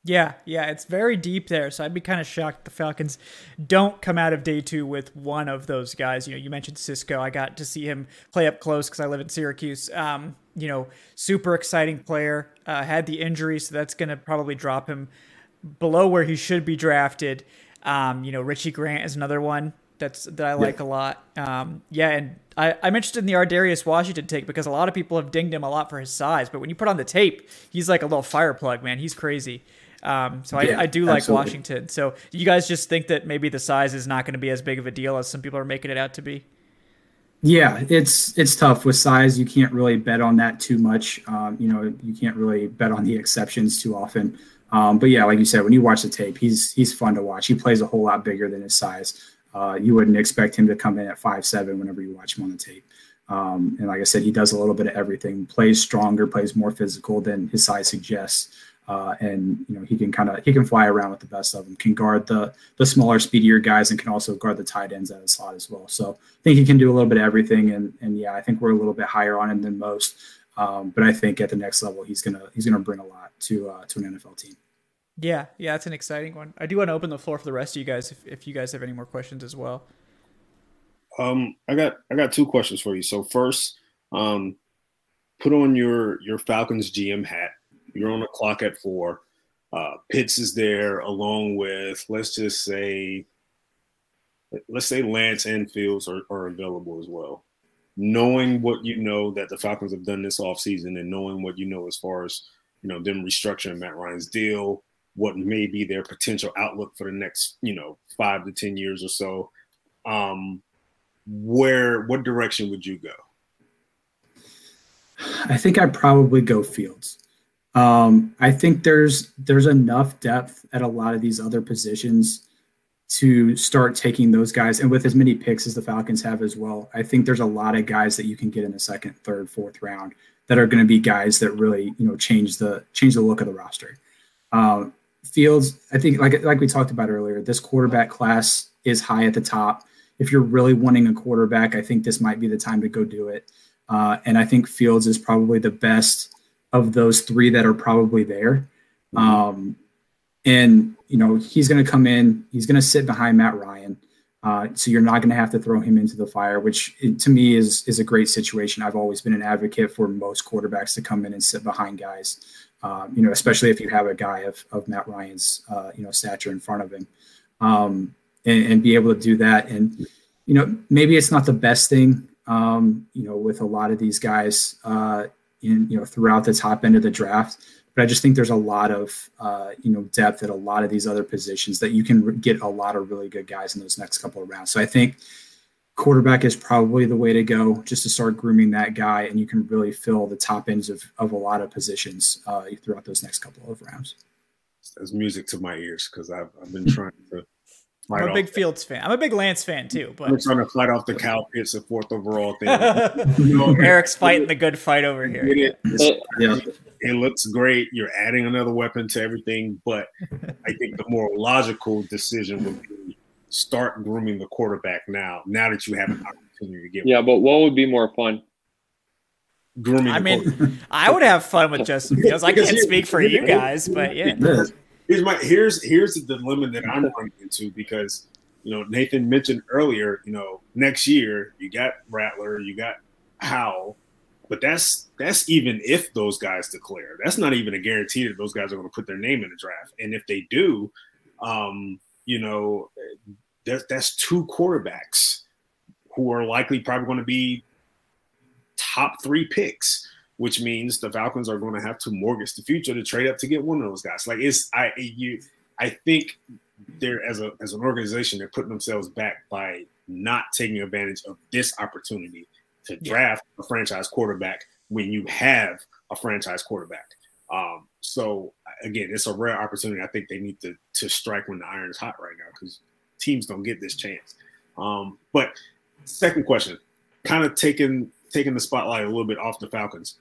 B: Yeah, yeah, it's very deep there. So I'd be kind of shocked the Falcons don't come out of day two with one of those guys. You know, you mentioned Cisco. I got to see him play up close because I live in Syracuse. Um, you know, super exciting player. Uh, had the injury, so that's going to probably drop him below where he should be drafted. Um, you know, Richie Grant is another one that's that I like yeah. a lot. Um, yeah, and I, am interested in the Ar'Darius Washington take because a lot of people have dinged him a lot for his size, but when you put on the tape, he's like a little fire plug, man. He's crazy. Um, so I, I do like absolutely. Washington. So you guys just think that maybe the size is not going to be as big of a deal as some people are making it out to be?
I: Yeah, it's it's tough with size. You can't really bet on that too much. Um, you know, you can't really bet on the exceptions too often. Um, but yeah, like you said, when you watch the tape, he's he's fun to watch. He plays a whole lot bigger than his size. Uh, you wouldn't expect him to come in at five seven whenever you watch him on the tape. Um, and like I said, he does a little bit of everything. Plays stronger, plays more physical than his size suggests. Uh, and you know he can kind of he can fly around with the best of them. Can guard the the smaller, speedier guys, and can also guard the tight ends at a slot as well. So I think he can do a little bit of everything. And and yeah, I think we're a little bit higher on him than most. Um, but I think at the next level, he's gonna he's gonna bring a lot to uh, to an NFL team.
B: Yeah, yeah, it's an exciting one. I do want to open the floor for the rest of you guys if, if you guys have any more questions as well.
C: Um, I got I got two questions for you. So first, um, put on your your Falcons GM hat you're on the clock at four. Uh, Pitts is there along with, let's just say, let's say Lance and Fields are, are available as well. Knowing what you know that the Falcons have done this offseason and knowing what you know as far as, you know, them restructuring Matt Ryan's deal, what may be their potential outlook for the next, you know, five to 10 years or so, um, where, what direction would you go?
I: I think I'd probably go Fields. Um, I think there's there's enough depth at a lot of these other positions to start taking those guys, and with as many picks as the Falcons have as well, I think there's a lot of guys that you can get in the second, third, fourth round that are going to be guys that really you know change the change the look of the roster. Um, Fields, I think like like we talked about earlier, this quarterback class is high at the top. If you're really wanting a quarterback, I think this might be the time to go do it. Uh, and I think Fields is probably the best of those three that are probably there. Mm-hmm. Um, and you know he's going to come in. He's going to sit behind Matt Ryan. Uh, so you're not going to have to throw him into the fire, which to me is is a great situation. I've always been an advocate for most quarterbacks to come in and sit behind guys, um, you know, especially if you have a guy of, of Matt Ryan's uh, you know stature in front of him, um, and, and, be able to do that. And you know, maybe it's not the best thing, um, you know, with a lot of these guys. Uh, in you know throughout the top end of the draft. But I just think there's a lot of uh, you know depth at a lot of these other positions that you can get a lot of really good guys in those next couple of rounds. So I think quarterback is probably the way to go just to start grooming that guy and you can really fill the top ends of, of a lot of positions uh, throughout those next couple of rounds
C: That's music to my ears because I've, I've been trying to
B: I'm a big Fields fan. I'm a big Lance fan too. But
C: I'm trying to fight off the Kyle Pitts a fourth overall thing.
B: you know, Eric's fighting the good fight over here.
C: It, yeah. it looks great. You're adding another weapon to everything, but I think the more logical decision would be start grooming the quarterback now. Now that you have an opportunity to get.
H: Yeah, one. but what would be more fun?
B: Grooming. I mean, I would have fun with Justin Fields. I can't speak for you guys, but yeah
C: here's my here's here's the dilemma that I'm running into because you know Nathan mentioned earlier, you know, next year you got Rattler, you got Howell, but that's that's even if those guys declare. That's not even a guarantee that those guys are going to put their name in the draft. And if they do, um, you know, that's that's two quarterbacks who are likely probably going to be top three picks which means the Falcons are going to have to mortgage the future to trade up to get one of those guys. Like it's I you I think they're as a as an organization they're putting themselves back by not taking advantage of this opportunity to draft yeah. a franchise quarterback when you have a franchise quarterback. Um, so again, it's a rare opportunity. I think they need to to strike when the iron is hot right now because teams don't get this chance. Um, but second question, kind of taking taking the spotlight a little bit off the Falcons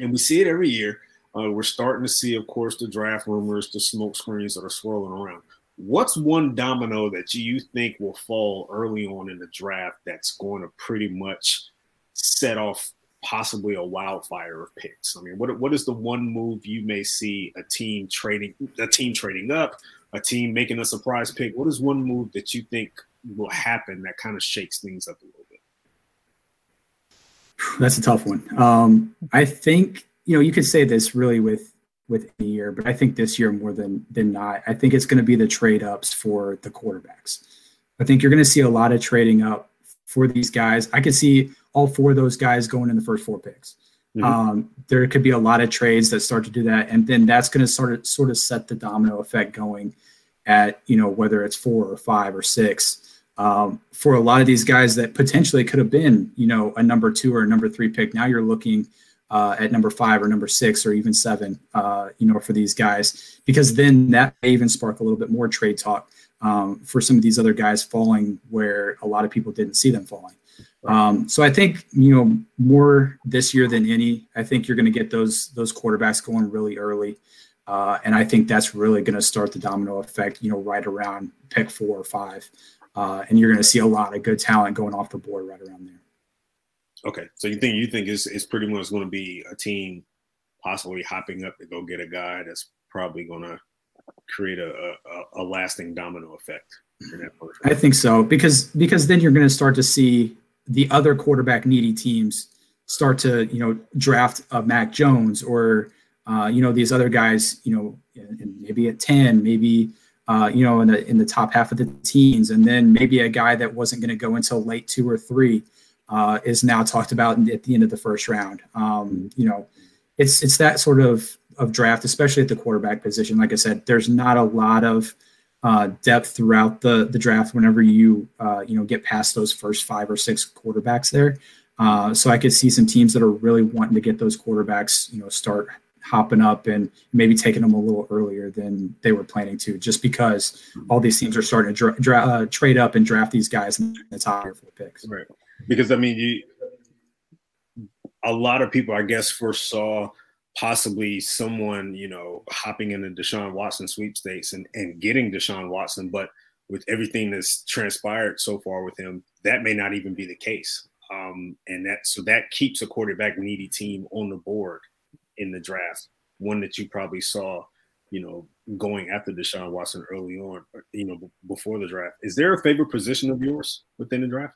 C: and we see it every year. Uh, we're starting to see, of course, the draft rumors, the smoke screens that are swirling around. What's one domino that you think will fall early on in the draft that's going to pretty much set off possibly a wildfire of picks? I mean, what what is the one move you may see a team trading a team trading up, a team making a surprise pick? What is one move that you think will happen that kind of shakes things up a little?
I: That's a tough one. Um, I think you know you could say this really with with any year, but I think this year more than than not, I think it's going to be the trade ups for the quarterbacks. I think you're going to see a lot of trading up for these guys. I could see all four of those guys going in the first four picks. Mm-hmm. Um, there could be a lot of trades that start to do that, and then that's going to sort of sort of set the domino effect going at you know whether it's four or five or six um, for a lot of these guys that potentially could have been, you know, a number two or a number three pick. Now you're looking uh, at number five or number six or even seven, uh, you know, for these guys, because then that may even spark a little bit more trade talk um, for some of these other guys falling where a lot of people didn't see them falling. Um, so I think you know more this year than any. I think you're going to get those those quarterbacks going really early, uh, and I think that's really going to start the domino effect. You know, right around pick four or five, uh, and you're going to see a lot of good talent going off the board right around there.
C: Okay, so you think you think it's, it's pretty much going to be a team possibly hopping up to go get a guy that's probably going to create a, a, a lasting domino effect.
I: I think so because because then you're going to start to see the other quarterback needy teams start to you know draft a Mac Jones or uh, you know these other guys you know maybe at ten maybe uh, you know in the in the top half of the teens and then maybe a guy that wasn't going to go until late two or three uh, is now talked about at the end of the first round. Um, you know, it's it's that sort of of draft, especially at the quarterback position. Like I said, there's not a lot of uh, depth throughout the the draft. Whenever you uh, you know get past those first five or six quarterbacks there, uh, so I could see some teams that are really wanting to get those quarterbacks, you know, start hopping up and maybe taking them a little earlier than they were planning to, just because all these teams are starting to dra- dra- uh, trade up and draft these guys in the top four picks.
C: Right because I mean, you, a lot of people, I guess, foresaw possibly someone, you know, hopping in the Deshaun Watson sweepstakes and, and getting Deshaun Watson, but with everything that's transpired so far with him, that may not even be the case. Um, and that so that keeps a quarterback needy team on the board in the draft. One that you probably saw, you know, going after Deshaun Watson early on, you know, before the draft. Is there a favorite position of yours within the draft?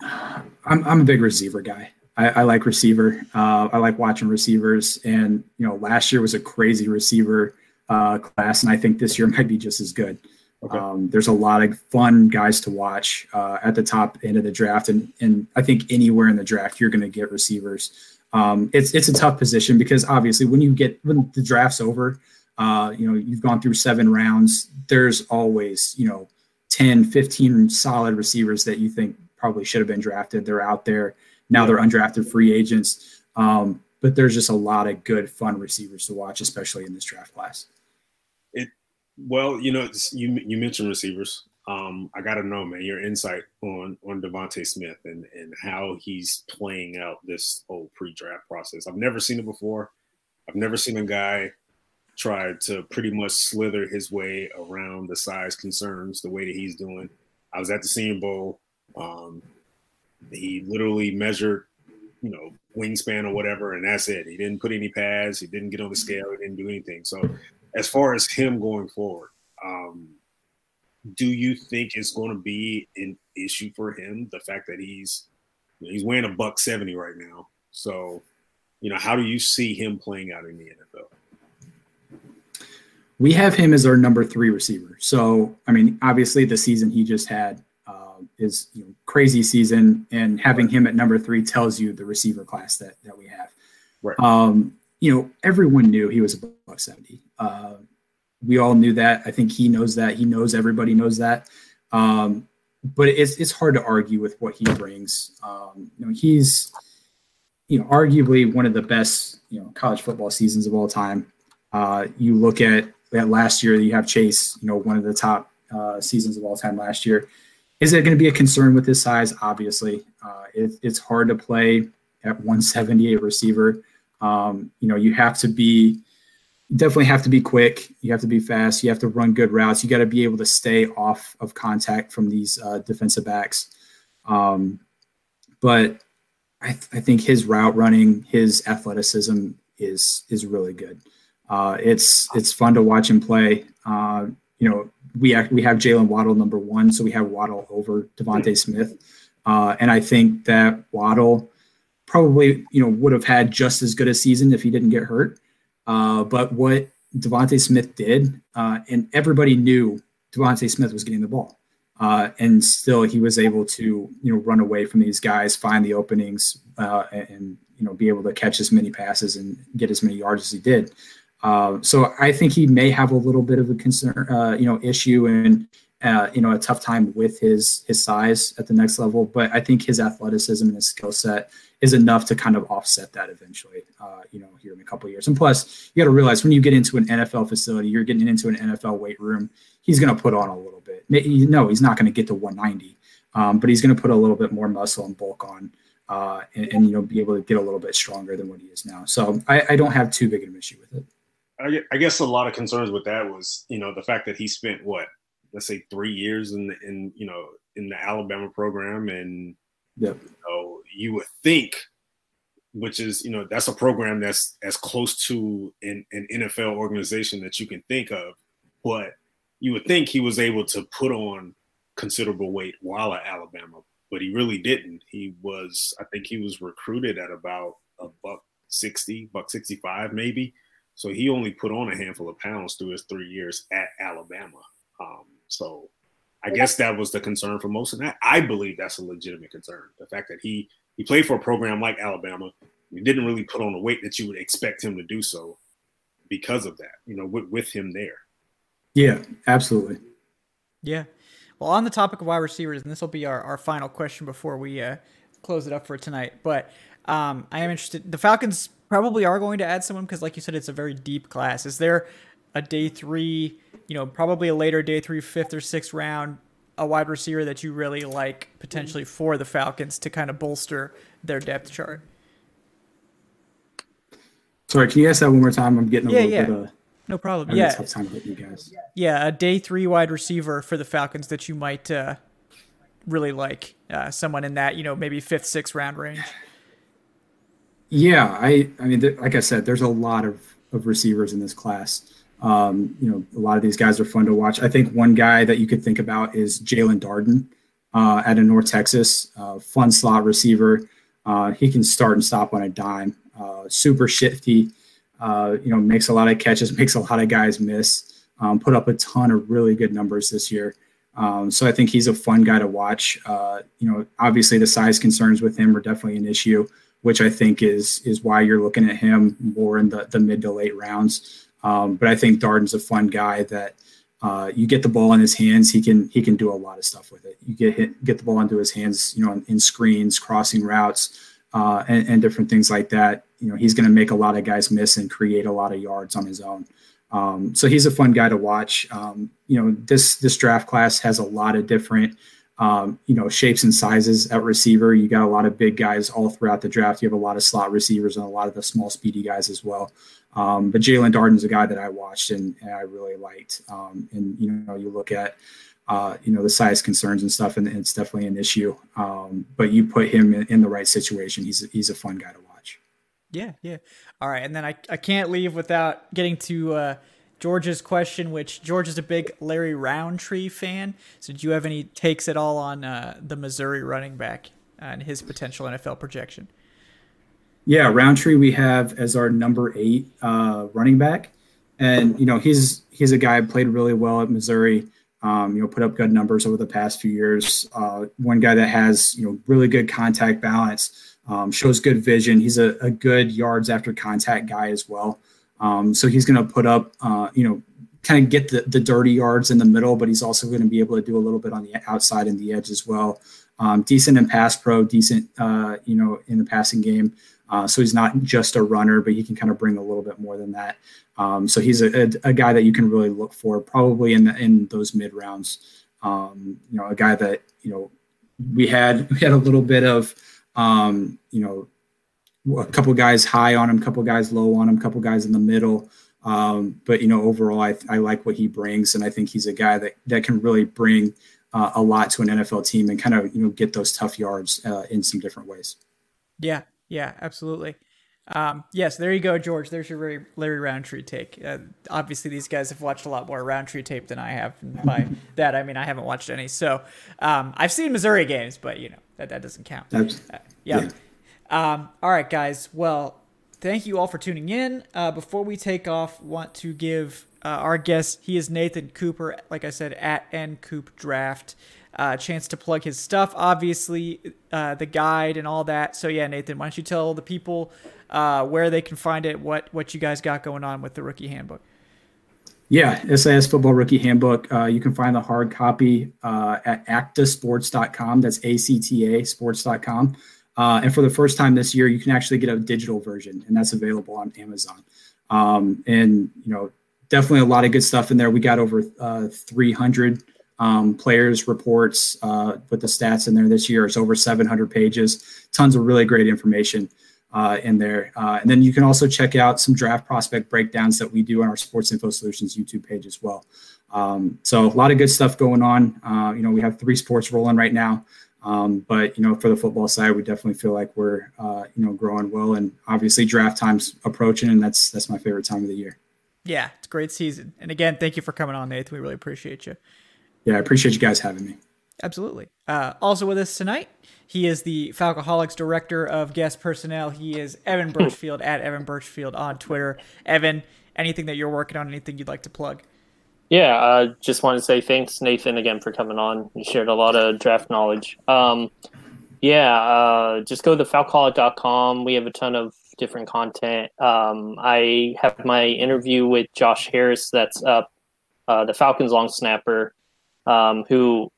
I: I'm I'm a big receiver guy. I, I like receiver. Uh, I like watching receivers, and you know, last year was a crazy receiver uh, class, and I think this year might be just as good. Okay. Um, there's a lot of fun guys to watch uh, at the top end of the draft, and and I think anywhere in the draft you're going to get receivers. Um, it's it's a tough position because obviously when you get when the draft's over, uh, you know you've gone through seven rounds. There's always you know 10, 15 solid receivers that you think probably should have been drafted. They're out there now. They're undrafted free agents. Um, but there's just a lot of good, fun receivers to watch, especially in this draft class.
C: It well, you know, you you mentioned receivers. Um, I got to know, man, your insight on on DeVonta Smith and and how he's playing out this whole pre-draft process. I've never seen it before. I've never seen a guy try to pretty much slither his way around the size concerns the way that he's doing. I was at the Senior Bowl. Um, he literally measured, you know, wingspan or whatever, and that's it. He didn't put any pads. He didn't get on the scale. He didn't do anything. So, as far as him going forward, um, do you think it's going to be an issue for him? The fact that he's he's weighing a buck seventy right now. So, you know, how do you see him playing out in the NFL?
I: We have him as our number three receiver. So, I mean, obviously, the season he just had is you know, crazy season, and having him at number three tells you the receiver class that that we have. Right. Um, you know, everyone knew he was above seventy. Uh, we all knew that. I think he knows that. He knows everybody knows that. Um, but it's it's hard to argue with what he brings. Um, you know, he's you know arguably one of the best you know college football seasons of all time. Uh, you look at that last year, you have Chase, you know, one of the top uh, seasons of all time last year. Is it going to be a concern with his size? Obviously, uh, it, it's hard to play at 178 receiver. Um, you know, you have to be definitely have to be quick. You have to be fast. You have to run good routes. You got to be able to stay off of contact from these uh, defensive backs. Um, but I, th- I, think his route running, his athleticism is is really good. Uh, it's it's fun to watch him play. Uh, you know, we we have Jaylen Waddle number one, so we have Waddle over DeVonta Smith, uh, and I think that Waddle probably you know would have had just as good a season if he didn't get hurt. Uh, but what DeVonta Smith did, uh, and everybody knew DeVonta Smith was getting the ball, uh, and still he was able to you know run away from these guys, find the openings, uh, and you know be able to catch as many passes and get as many yards as he did. Uh, so I think he may have a little bit of a concern, you know, issue, and uh, you know, a tough time with his his size at the next level. But I think his athleticism and his skill set is enough to kind of offset that eventually. Uh, you know, here in a couple years. And plus, you got to realize when you get into an NFL facility, you're getting into an NFL weight room. He's going to put on a little bit. No, he's not going to get to 190, um, but he's going to put a little bit more muscle and bulk on. Uh, and, and, you know be able to get a little bit stronger than what he is now. So I, I don't have too big of an issue with
C: it. I guess a lot of concerns with that was you know the fact that he spent what let's say three years in the, in you know in the Alabama program, and
I: yep.
C: you know you would think, which is you know that's a program that's as close to an, an NFL organization that you can think of, but you would think he was able to put on considerable weight while at Alabama, but he really didn't. He was, I think he was recruited at about a buck 60, buck 65 maybe. So he only put on a handful of pounds through his three years at Alabama. Um, so I guess that was the concern for most of that. I believe that's a legitimate concern. The fact that he he played for a program like Alabama, he didn't really put on the weight that you would expect him to do so because of that, you know, with, with him there.
I: Yeah, absolutely.
B: Yeah. Well, on the topic of wide receivers, and this will be our, our final question before we uh, close it up for tonight, but um, I am interested. The Falcons probably are going to add someone because, like you said, it's a very deep class. Is there a day three, you know, probably a later day three, fifth or sixth round, a wide receiver that you really like potentially for the Falcons to kind of bolster their depth chart?
I: Sorry, can you ask that one more time? I'm getting a
B: yeah,
I: little
B: yeah.
I: bit of
B: no problem. Yeah,
I: tough time with you guys.
B: Yeah, a day three wide receiver for the Falcons that you might uh, really like. Uh, someone in that, you know, maybe fifth, sixth round range.
I: Yeah, I, I mean, th- like I said, there's a lot of, of receivers in this class. Um, you know, a lot of these guys are fun to watch. I think one guy that you could think about is Jaelon Darden uh, out of North Texas, uh, fun slot receiver. Uh, he can start and stop on a dime. Uh, super shifty. Uh, you know, makes a lot of catches, makes a lot of guys miss. Um, put up a ton of really good numbers this year. Um, so I think he's a fun guy to watch. Uh, you know, obviously the size concerns with him are definitely an issue, which I think is is why you're looking at him more in the the mid to late rounds. Um, but I think Darden's a fun guy that uh, you get the ball in his hands, he can he can do a lot of stuff with it. You get hit, get the ball into his hands, you know, in, in screens, crossing routes, uh, and, and, different things like that. You know, he's going to make a lot of guys miss and create a lot of yards on his own. Um, so he's a fun guy to watch. Um, you know, this this draft class has a lot of different um, you know shapes and sizes at receiver. You got a lot of big guys all throughout the draft. You have a lot of slot receivers and a lot of the small, speedy guys as well. Um, but Jaelon Darden's a guy that I watched and, and I really liked. Um, and you know, you look at uh, you know the size concerns and stuff, and it's definitely an issue. Um, but you put him in, in, the right situation, he's he's a fun guy to watch.
B: Yeah, yeah. All right, and then I I can't leave without getting to uh, George's question, which George is a big Larry Rountree fan. So, do you have any takes at all on uh, the Missouri running back and his potential NFL projection?
I: Yeah, Rountree we have as our number eight uh, running back, and you know he's he's a guy who played really well at Missouri. Um, you know, put up good numbers over the past few years. Uh, one guy that has you know really good contact balance, um, shows good vision. He's a, a, good yards after contact guy as well. Um, so he's going to put up uh, you know kind of get the, the dirty yards in the middle, but he's also going to be able to do a little bit on the outside and the edge as well. Um, decent in pass pro, decent uh, you know in the passing game. Uh, so he's not just a runner, but he can kind of bring a little bit more than that. Um, so he's a, a, a, guy that you can really look for, probably in the, in those mid rounds. Um, you know, a guy that you know we had we had a little bit of um, you know a couple guys high on him, a couple guys low on him, a couple guys in the middle. Um, but you know, overall, I, I like what he brings, and I think he's a guy that that can really bring uh, a lot to an NFL team and kind of you know get those tough yards uh, in some different ways.
B: Yeah, yeah, absolutely. Um, yes, there you go, George. There's your Larry, Larry Rountree take. Uh, obviously, these guys have watched a lot more Rountree tape than I have. And by that, I mean I haven't watched any. So um, I've seen Missouri games, but you know that that doesn't count. Uh, yeah. Um, all right, guys. Well, thank you all for tuning in. Uh, before we take off, want to give uh, our guest. He is Nathan Cooper. Like I said, at N Coop Draft uh, chance to plug his stuff, obviously, uh, the guide and all that. So yeah, Nathan, why don't you tell the people uh, where they can find it, what what you guys got going on with the rookie handbook?
I: Yeah, SIS Football Rookie Handbook. Uh, you can find the hard copy at actasports.com. That's A C T A sports.com. Uh, and for the first time this year, you can actually get a digital version, and that's available on Amazon. Um, and you know, definitely a lot of good stuff in there. We got over uh, 300 um, players reports uh, with the stats in there this year. It's over 700 pages. Tons of really great information uh, in there. Uh, and then you can also check out some draft prospect breakdowns that we do on our Sports Info Solutions YouTube page as well. Um, so a lot of good stuff going on. Uh, you know, we have three sports rolling right now. Um, but you know, for the football side, we definitely feel like we're uh, you know growing well, and obviously draft time's approaching, and that's that's my favorite time of the year.
B: Yeah, it's a great season. And again, thank you for coming on, Nathan. We really appreciate you.
I: Yeah, I appreciate you guys having me.
B: Absolutely. Uh, also with us tonight, he is the Falcoholics director of guest personnel. He is Evan Birchfield at Evan Birchfield on Twitter. Evan, anything that you're working on, anything you'd like to plug?
D: Yeah, I uh, just want to say thanks, Nathan, again for coming on. You shared a lot of draft knowledge. Um, yeah, uh, just go to falcoholic.com. We have a ton of different content. Um, I have my interview with Josh Harris that's up, uh, the Falcons long snapper, um, who,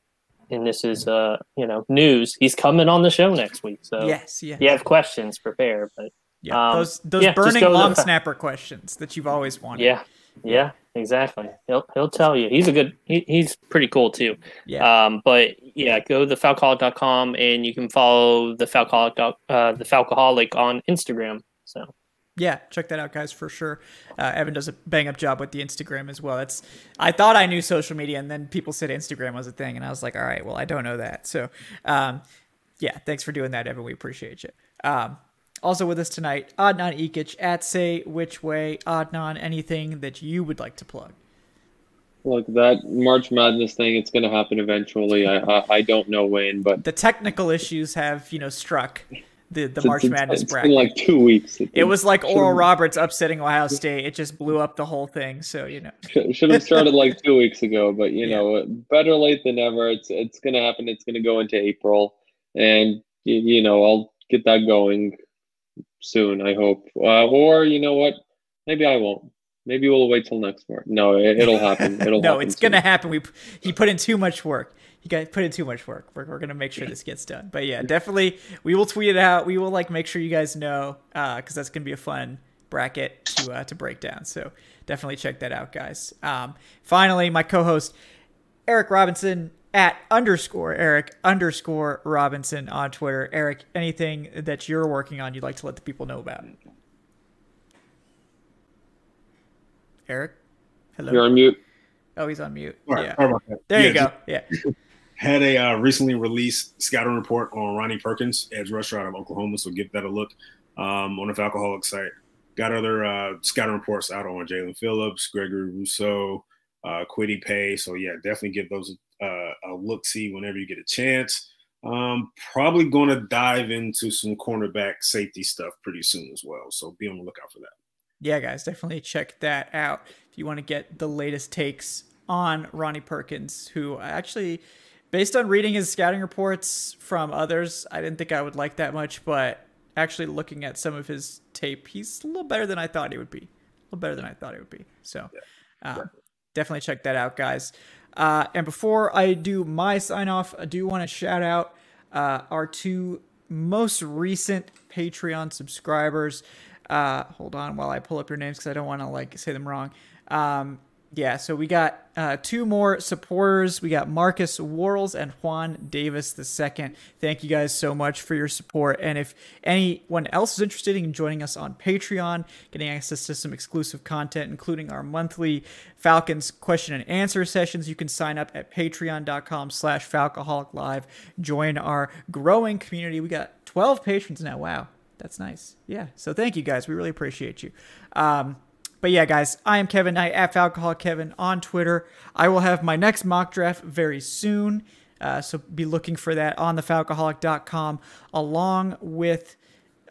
D: and this is uh, you know news. He's coming on the show next week. So
B: yes, yes.
D: you have questions, prepare. But
B: yeah, um, those those yeah, burning long snapper questions that you've always wanted.
D: Yeah, yeah, exactly. He'll he'll tell you. He's a good. He, he's pretty cool too. Yeah. Um. But yeah, go to falcoholic.com and you can follow the falcoholic uh the falcoholic on Instagram. So.
B: Yeah, check that out, guys, for sure. Uh, Evan does a bang up job with the Instagram as well. That's I thought I knew social media, and then people said Instagram was a thing, and I was like, all right, well, I don't know that. So, um, yeah, thanks for doing that, Evan. We appreciate you. Um, also with us tonight, Adnan Ikic at Say Which Way. Adnan, anything that you would like to plug?
H: Look, that March Madness thing, it's going to happen eventually. I, I, I don't know when, but
B: the technical issues have you know struck the the March
H: it's,
B: Madness
H: it's
B: bracket.
H: been like two weeks.
B: It was like Oral Roberts upsetting Ohio State. It just blew up the whole thing. So you know,
H: should have started like two weeks ago. But you yeah. know, better late than never. It's it's going to happen. It's going to go into April, and you, you know, I'll get that going soon. I hope. Uh, or you know what? Maybe I won't. Maybe we'll wait till next March. No, it, will happen. It'll
B: no,
H: happen
B: it's soon. gonna happen. We he put in too much work. He got put in too much work. We're, we're gonna make sure this gets done. But yeah, definitely we will tweet it out. We will like make sure you guys know Uh, because uh, that's gonna be a fun bracket to uh, to break down. So definitely check that out, guys. Um, finally, my co-host Eric Robinson at underscore Eric underscore Robinson on Twitter. Eric, anything that you're working on you'd like to let the people know about? Eric?
H: Hello. You're on mute.
B: Oh, he's on mute.
C: Right,
B: yeah.
C: There
B: yeah, you go. Yeah.
C: Had a uh, recently released scouting report on Ronnie Perkins, edge rusher out of Oklahoma. So give that a look um, on the Falcoholic site. Got other uh, scouting reports out on Jaelan Phillips, Gregory Rousseau, uh, Kwity Paye. So yeah, definitely give those uh, a look see whenever you get a chance. Um, probably going to dive into some cornerback safety stuff pretty soon as well. So be on the lookout for that.
B: Yeah, guys, definitely check that out if you want to get the latest takes on Ronnie Perkins, who actually, based on reading his scouting reports from others, I didn't think I would like that much, but actually looking at some of his tape, he's a little better than I thought he would be. A little better than I thought he would be. So, uh, definitely check that out, guys. Uh, and before I do my sign off, I do want to shout out uh, our two most recent Patreon subscribers. Uh, hold on while I pull up your names because I don't want to like say them wrong. Um, yeah, so we got uh, two more supporters. We got Marcus Worrells and Juan Davis II. Thank you guys so much for your support. And if anyone else is interested in joining us on Patreon, getting access to some exclusive content, including our monthly Falcons question and answer sessions, you can sign up at patreon.com slash Falcoholic Live. Join our growing community. We got 12 patrons now. Wow, that's nice. Yeah, so thank you guys. We really appreciate you. Um, but yeah, guys, I am Kevin Knight at Alcohol Kevin on Twitter. I will have my next mock draft very soon. Uh, so be looking for that on thefalcoholic.com along with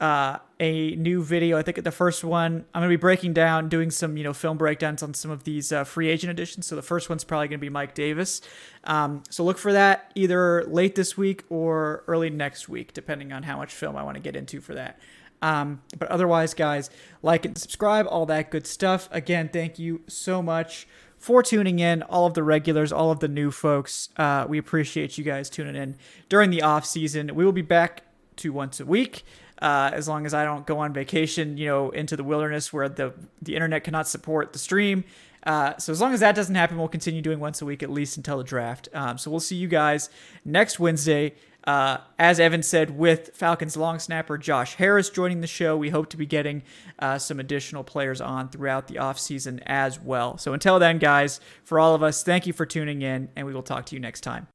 B: uh, a new video. I think the first one I'm to be breaking down, doing some you know film breakdowns on some of these uh, free agent editions. So the first one's probably to be Mike Davis. Um, so look for that either late this week or early next week, depending on how much film I want to get into for that. Um, but otherwise, guys, like and subscribe, all that good stuff. Again, thank you so much for tuning in. All of the regulars, all of the new folks, uh, we appreciate you guys tuning in during the off season. We will be back to once a week. Uh, as long as I don't go on vacation, you know, into the wilderness where the the internet cannot support the stream. Uh, so as long as that doesn't happen, we'll continue doing once a week at least until the draft. Um, so we'll see you guys next Wednesday. Uh, as Evan said, with Falcons long snapper Josh Harris joining the show, we hope to be getting uh, some additional players on throughout the offseason as well. So until then, guys, for all of us, thank you for tuning in, and we will talk to you next time.